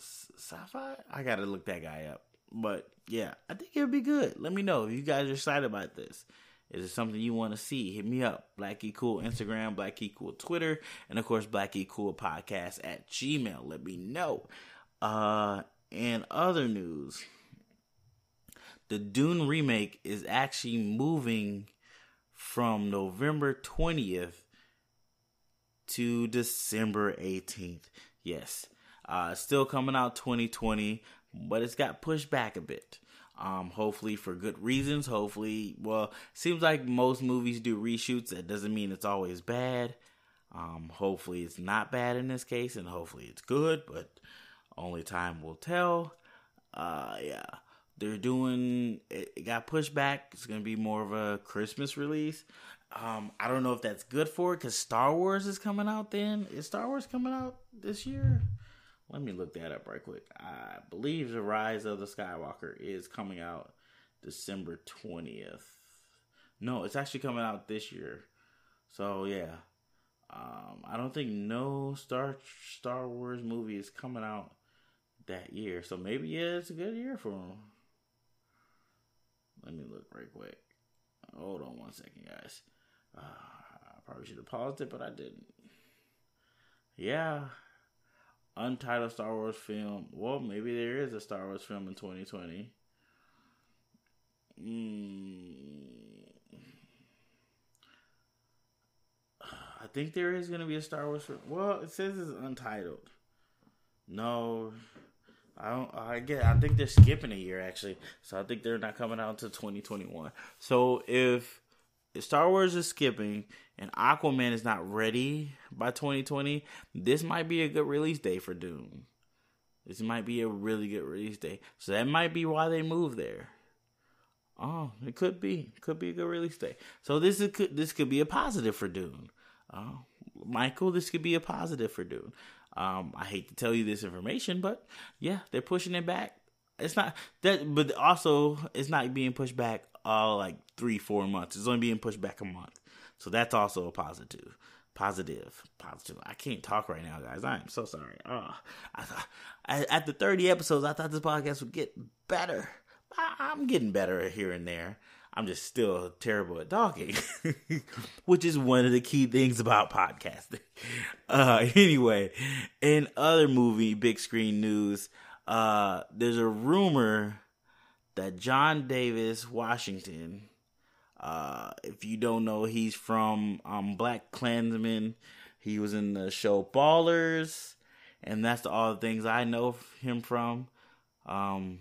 sci-fi? I got to look that guy up. But yeah, I think it would be good. Let me know if you guys are excited about this. Is it something you want to see? Hit me up. Black E Cool Instagram, Black E Cool Twitter, and of course Black E Cool Podcast at Gmail. Let me know. Uh and other news. The Dune remake is actually moving from November 20th to December 18th. Yes. Uh still coming out 2020, but it's got pushed back a bit. Um, hopefully for good reasons. Hopefully, well, seems like most movies do reshoots. That doesn't mean it's always bad. Um, hopefully it's not bad in this case, and hopefully it's good, but only time will tell. Uh, yeah, they're doing. It, it got pushed back. It's gonna be more of a Christmas release. Um, I don't know if that's good for it because Star Wars is coming out. Then is Star Wars coming out this year? Let me look that up right quick. I believe The Rise of the Skywalker is coming out December 20th. No, it's actually coming out this year. So, yeah. Um, I don't think no Star Star Wars movie is coming out that year. So maybe yeah, it's a good year for them. Let me look right quick. Hold on one second, guys. Uh, I probably should have paused it, but I didn't. Yeah, untitled Star Wars film. Well, maybe there is a Star Wars film in 2020. Mm. I think there is going to be a Star Wars film. Well, it says it's untitled. No, I don't. I get. I think they're skipping a year actually, so I think they're not coming out until 2021. So if, if Star Wars is skipping and Aquaman is not ready by 2020, this might be a good release day for Dune. This might be a really good release day. So that might be why they moved there. Oh, it could be. Could be a good release day. So this is this could be a positive for Dune. Uh, Michael, this could be a positive for Dune. Um, I hate to tell you this information, but yeah, they're pushing it back. It's not that, but also it's not being pushed back all like three, four months. It's only being pushed back a month. So that's also a positive. Positive, positive. I can't talk right now, guys. I am so sorry. Oh, I thought at the 30 episodes, I thought this podcast would get better. I, I'm getting better here and there. I'm just still terrible at talking, which is one of the key things about podcasting. Uh, anyway, in other movie big screen news, uh, there's a rumor that John David Washington, uh, if you don't know, he's from um, BlacKkKlansman. He was in the show Ballers, and that's all the things I know him from. Um,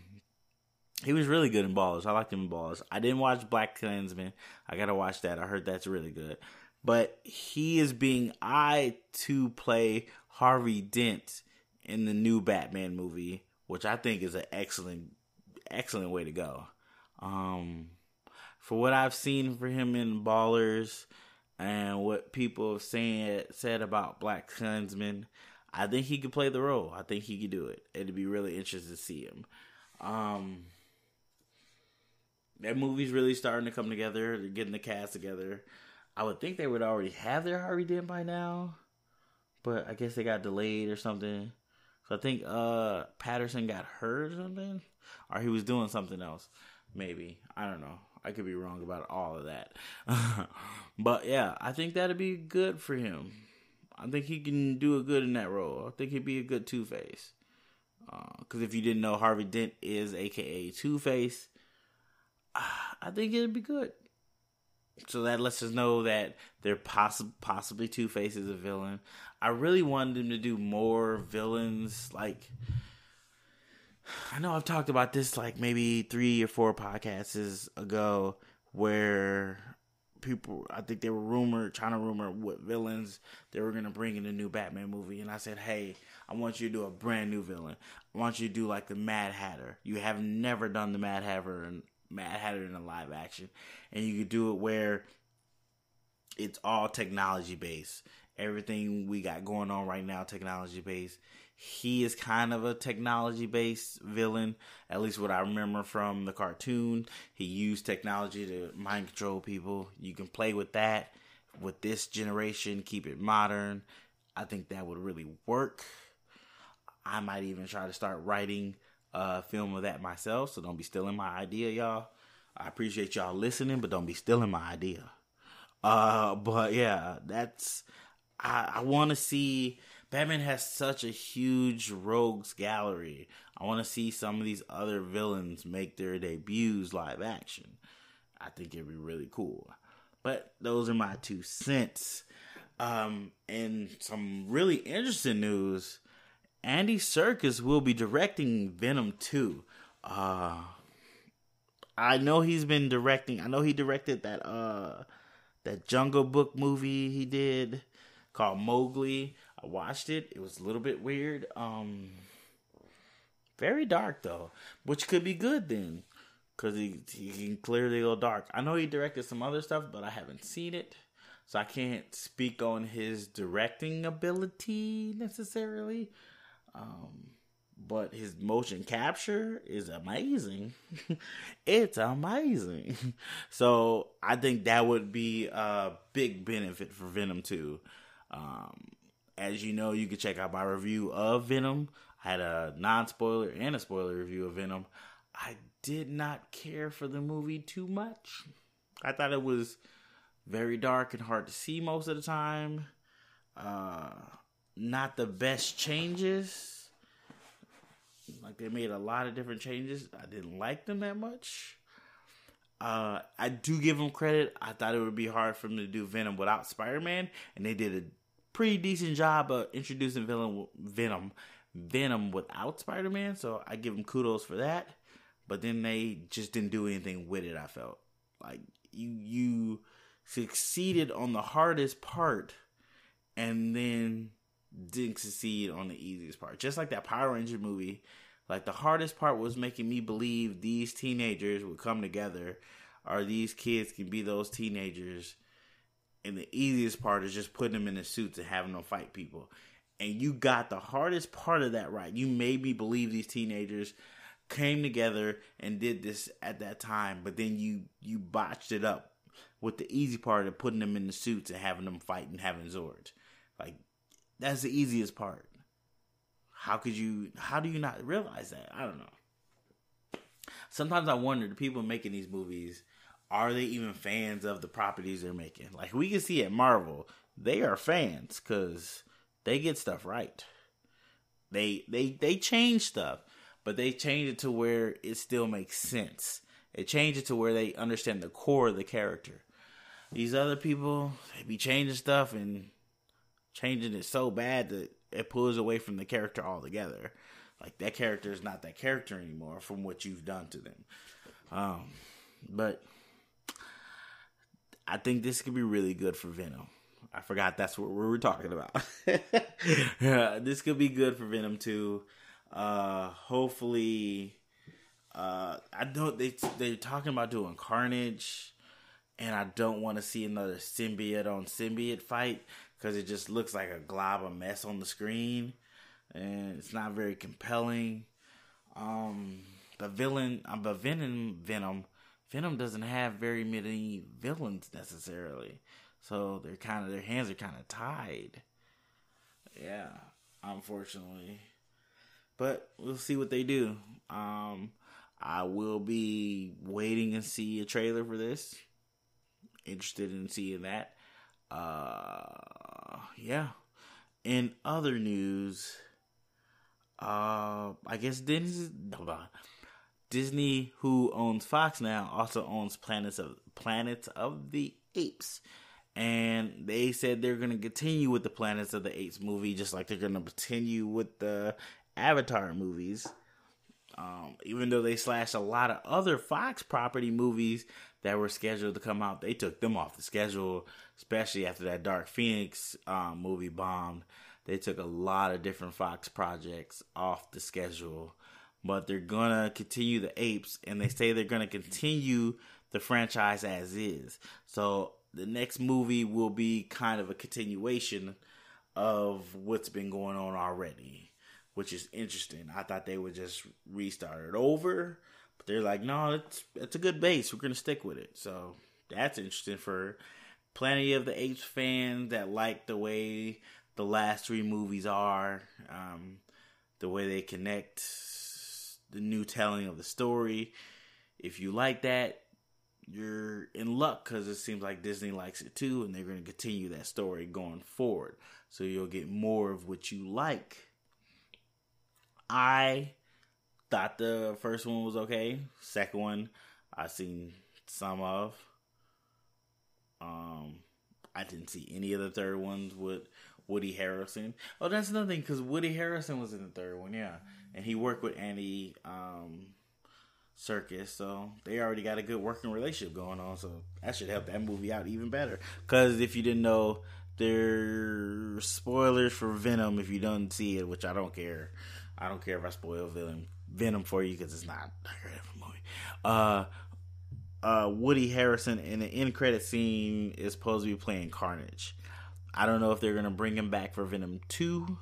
he was really good in Ballers. I liked him in Ballers. I didn't watch BlacKkKlansman. I gotta watch that. I heard that's really good. But he is being eyed to play Harvey Dent in the new Batman movie, which I think is an excellent, excellent way to go. Um, for what I've seen for him in Ballers and what people have saying said about Black BlacKkKlansman, I think he could play the role. I think he could do it. It'd be really interesting to see him. Um, that movie's really starting to come together. They're getting the cast together. I would think they would already have their Harvey Dent by now, but I guess they got delayed or something. So I think uh Pattinson got hurt or something, or he was doing something else. Maybe I don't know. I could be wrong about all of that, but yeah, I think that'd be good for him. I think he can do a good in that role. I think he'd be a good Two Face. Because uh, if you didn't know, Harvey Dent is AKA Two Face. I think it'd be good. So that lets us know that they're possi- possibly Two Faces a villain. I really wanted him to do more villains. Like, I know I've talked about this like maybe three or four podcasts ago, where people, I think they were rumored, trying to rumor what villains they were gonna bring in the new Batman movie, and I said, hey, I want you to do a brand new villain. I want you to do like the Mad Hatter. You have never done the Mad Hatter and Mad Hatter in a live action, and you could do it where it's all technology based. Everything we got going on right now, technology based. He is kind of a technology based villain, at least what I remember from the cartoon. He used technology to mind control people. You can play with that with this generation, keep it modern. I think that would really work. I might even try to start writing a film of that myself. So don't be stealing my idea, y'all. I appreciate y'all listening, but don't be stealing my idea. Uh, but yeah, that's I, I want to see. Batman has such a huge rogues gallery. I want to see some of these other villains make their debuts live action. I think it'd be really cool. But those are my two cents. Um, and some really interesting news. Andy Serkis will be directing Venom 2. Uh I know he's been directing. I know he directed that uh that Jungle Book movie he did called Mowgli. I watched it. It was a little bit weird. Um very dark though, which could be good then cuz he he can clearly go dark. I know he directed some other stuff, but I haven't seen it. So I can't speak on his directing ability necessarily. Um, but his motion capture is amazing. it's amazing. So I think that would be a big benefit for Venom 2. Um, as you know, you can check out my review of Venom. I had a non spoiler and a spoiler review of Venom. I did not care for the movie too much. I thought it was very dark and hard to see most of the time. Uh, not the best changes. Like they made a lot of different changes. I didn't like them that much. Uh, I do give them credit. I thought it would be hard for them to do Venom without Spider Man, and they did a pretty decent job of introducing Venom, Venom, Venom without Spider Man. So I give them kudos for that. But then they just didn't do anything with it. I felt like you you succeeded on the hardest part and then didn't succeed on the easiest part. Just like that Power Ranger movie, like the hardest part was making me believe these teenagers would come together or these kids can be those teenagers. And the easiest part is just putting them in the suits and having them fight people. And you got the hardest part of that right. You made me believe these teenagers came together and did this at that time, but then you you botched it up with the easy part of putting them in the suits and having them fight and having Zords. Like that's the easiest part. How could you? How do you not realize that? I don't know. Sometimes I wonder the people making these movies are they even fans of the properties they're making? Like we can see at Marvel, they are fans because they get stuff right. They they they change stuff, but they change it to where it still makes sense. They change it to where they understand the core of the character. These other people, they be changing stuff and changing it so bad that it pulls away from the character altogether. Like that character is not that character anymore from what you've done to them. Um, but I think this could be really good for Venom. I forgot that's what we were talking about. yeah, this could be good for Venom too. Uh, hopefully, uh, I don't. They they're talking about doing Carnage, and I don't want to see another symbiote on symbiote fight because it just looks like a glob of mess on the screen, and it's not very compelling. Um, the villain, uh, but Venom, Venom, Venom doesn't have very many villains necessarily, so they're kind of their hands are kind of tied. Yeah, unfortunately, but we'll see what they do. Um, I will be waiting and see a trailer for this. Interested in seeing that. Uh, yeah. In other news, uh, I guess Disney, Disney, who owns Fox now, also owns Planets of Planets of the Apes, and they said they're going to continue with the Planets of the Apes movie, just like they're going to continue with the Avatar movies. Um, even though they slashed a lot of other Fox property movies that were scheduled to come out, they took them off the schedule, especially after that Dark Phoenix um, movie bombed. They took a lot of different Fox projects off the schedule, but they're gonna continue the apes, and they say they're gonna continue the franchise as is. So the next movie will be kind of a continuation of what's been going on already which is interesting. I thought they would just restart it over, but they're like, no, it's it's a good base. We're gonna stick with it. So that's interesting for Planet of the Apes fans that like the way the last three movies are, um, the way they connect, the new telling of the story. If you like that, you're in luck because it seems like Disney likes it too, and they're going to continue that story going forward. So you'll get more of what you like I thought the first one was okay. Second one, I've seen some of. Um, I didn't see any of the third ones with Woody Harrison. Oh, that's another thing because Woody Harrison was in the third one, yeah, and he worked with Andy um, Serkis, so they already got a good working relationship going on. So that should help that movie out even better. Because if you didn't know, there's spoilers for Venom if you don't see it, which I don't care. I don't care if I spoil Venom Venom for you because it's not a great movie. Uh, uh, Woody Harrison in the end credit scene is supposed to be playing Carnage. I don't know if they're gonna bring him back for Venom two,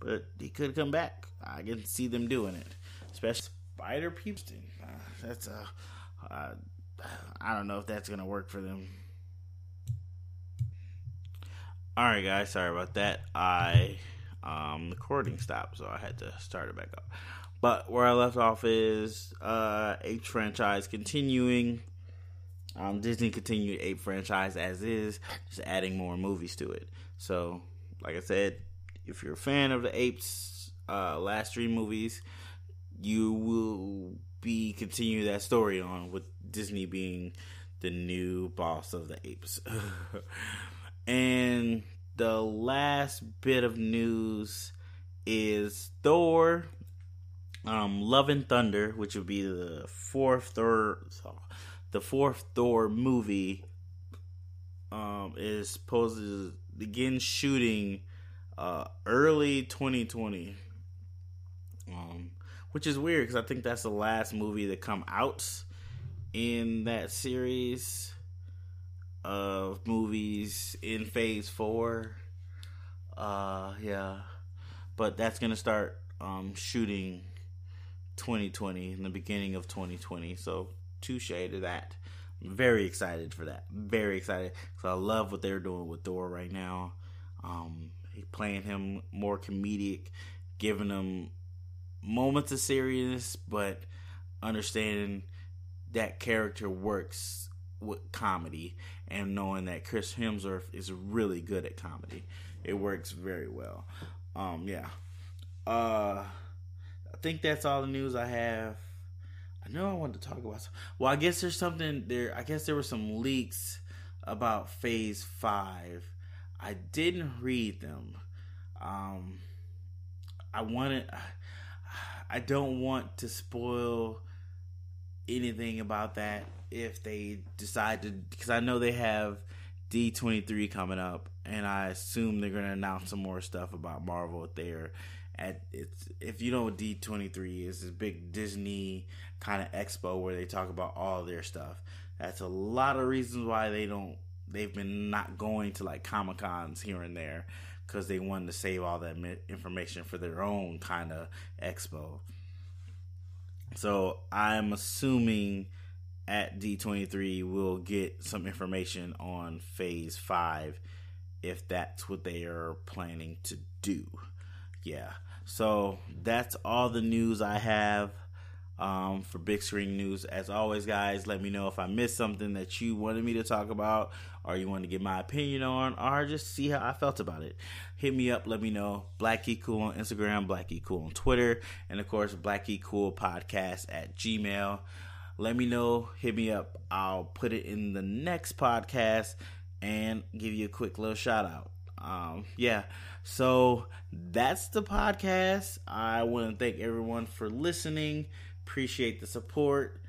but he could come back. I can see them doing it, especially Spider Peepston. Uh, that's a, uh, I don't know if that's gonna work for them. All right, guys. Sorry about that. I um, the recording stopped, so I had to start it back up. But where I left off is uh, Ape franchise continuing. Um, Disney continued Ape franchise as is, just adding more movies to it. So, like I said, if you're a fan of the Apes uh, last three movies, you will be continuing that story on with Disney being the new boss of the apes. and the last bit of news is Thor, um, Love and Thunder, which would be the fourth Thor, the fourth Thor movie, um, is supposed to begin shooting uh, early 2020. Um, which is weird because I think that's the last movie to come out in that series of movies in Phase Four. Uh, yeah, but that's gonna start um, shooting 2020 in the beginning of 2020. So touche to that. Very excited for that. Very excited because I love what they're doing with Thor right now. Um, playing him more comedic, giving him moments of seriousness, but understanding that character works with comedy and knowing that Chris Hemsworth is really good at comedy. It works very well. Um, yeah. Uh, I think that's all the news I have. I know I wanted to talk about. Some, well, I guess there's something there. I guess there were some leaks about Phase Five. I didn't read them. Um, I wanted. I don't want to spoil anything about that if they decide to, because I know they have D23 coming up, and I assume they're going to announce some more stuff about Marvel there. At it's if you know D23 is, this big Disney kind of expo where they talk about all their stuff. That's a lot of reasons why they don't. They've been not going to like Comic Cons here and there because they wanted to save all that information for their own kind of expo. So I'm assuming at D23 we'll get some information on Phase 5 if that's what they are planning to do. Yeah. So that's all the news I have um, for big screen news. As always, guys, let me know if I missed something that you wanted me to talk about, or you want to get my opinion on, or just see how I felt about it. Hit me up, let me know. Black Geek Cool on Instagram, Black Geek Cool on Twitter, and of course, Black Geek Cool Podcast at Gmail. Let me know, hit me up. I'll put it in the next podcast and give you a quick little shout out. Um, yeah, so that's the podcast. I want to thank everyone for listening. Appreciate the support.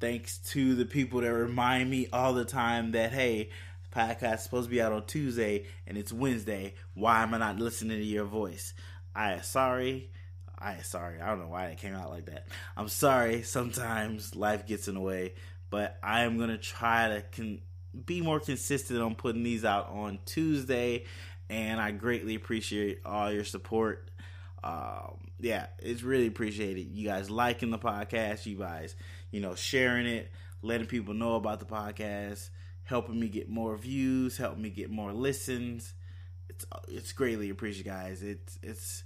Thanks to the people that remind me all the time that hey, podcast is supposed to be out on Tuesday and it's Wednesday. Why am I not listening to your voice? I am sorry. I am sorry. I don't know why it came out like that. I'm sorry. Sometimes life gets in the way, but I am gonna try to con- be more consistent on putting these out on Tuesday, and I greatly appreciate all your support um, yeah, it's really appreciated. You guys liking the podcast, you guys, you know, sharing it, letting people know about the podcast, helping me get more views, helping me get more listens. It's it's greatly appreciated, guys. It's it's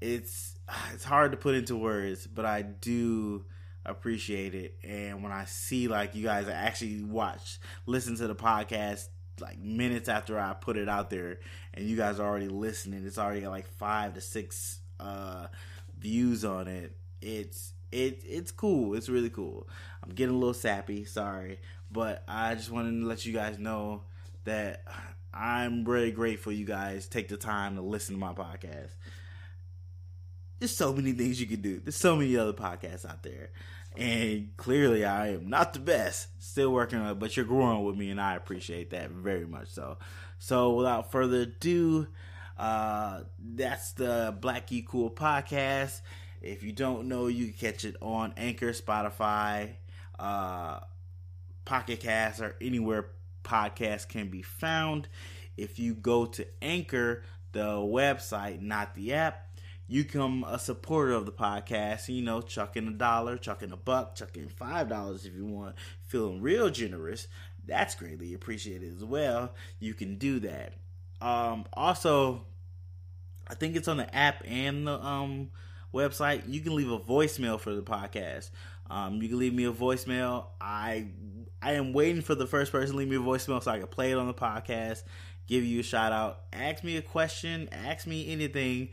it's it's hard to put into words, but I do appreciate it. And when I see like you guys actually watch, listen to the podcast like minutes after I put it out there, and you guys are already listening, it's already like five to six uh, views on it. It's it it's cool. It's really cool. I'm getting a little sappy, sorry, but I just wanted to let you guys know that I'm really grateful you guys take the time to listen to my podcast. There's so many things you can do. There's so many other podcasts out there. And clearly I am not the best. Still working on it, but you're growing with me and I appreciate that very much so. So without further ado, uh, that's the Black Cool podcast. If you don't know, you can catch it on Anchor, Spotify, uh, Pocket Cast, or anywhere podcasts can be found. If you go to Anchor, the website, not the app, you become a supporter of the podcast. You know, chucking a dollar, chucking a buck, chucking five dollars if you want. Feeling real generous, that's greatly appreciated as well. You can do that. Um, also, I think it's on the app and the um, website. You can leave a voicemail for the podcast. Um, you can leave me a voicemail. I I am waiting for the first person to leave me a voicemail so I can play it on the podcast, give you a shout out, ask me a question, ask me anything.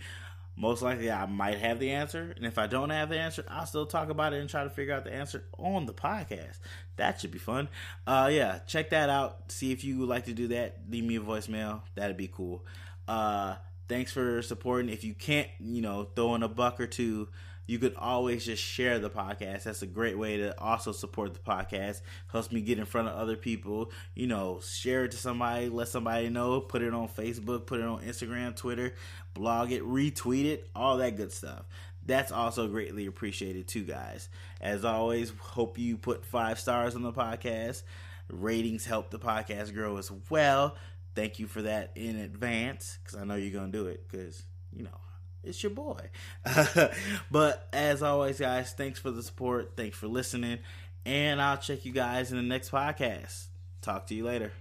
Most likely, I might have the answer, and if I don't have the answer, I'll still talk about it and try to figure out the answer on the podcast. That should be fun. Uh, yeah, check that out. See if you would like to do that. Leave me a voicemail. That'd be cool. Uh, thanks for supporting. If you can't, you know, throw in a buck or two, you could always just share the podcast. That's a great way to also support the podcast. Helps me get in front of other people. You know, share it to somebody, let somebody know, put it on Facebook, put it on Instagram, Twitter, blog it, retweet it, all that good stuff. That's also greatly appreciated too, guys. As always, hope you put five stars on the podcast. Ratings help the podcast grow as well. Thank you for that in advance because I know you're going to do it because, you know, it's your boy. but as always, guys, thanks for the support. Thanks for listening. And I'll check you guys in the next podcast. Talk to you later.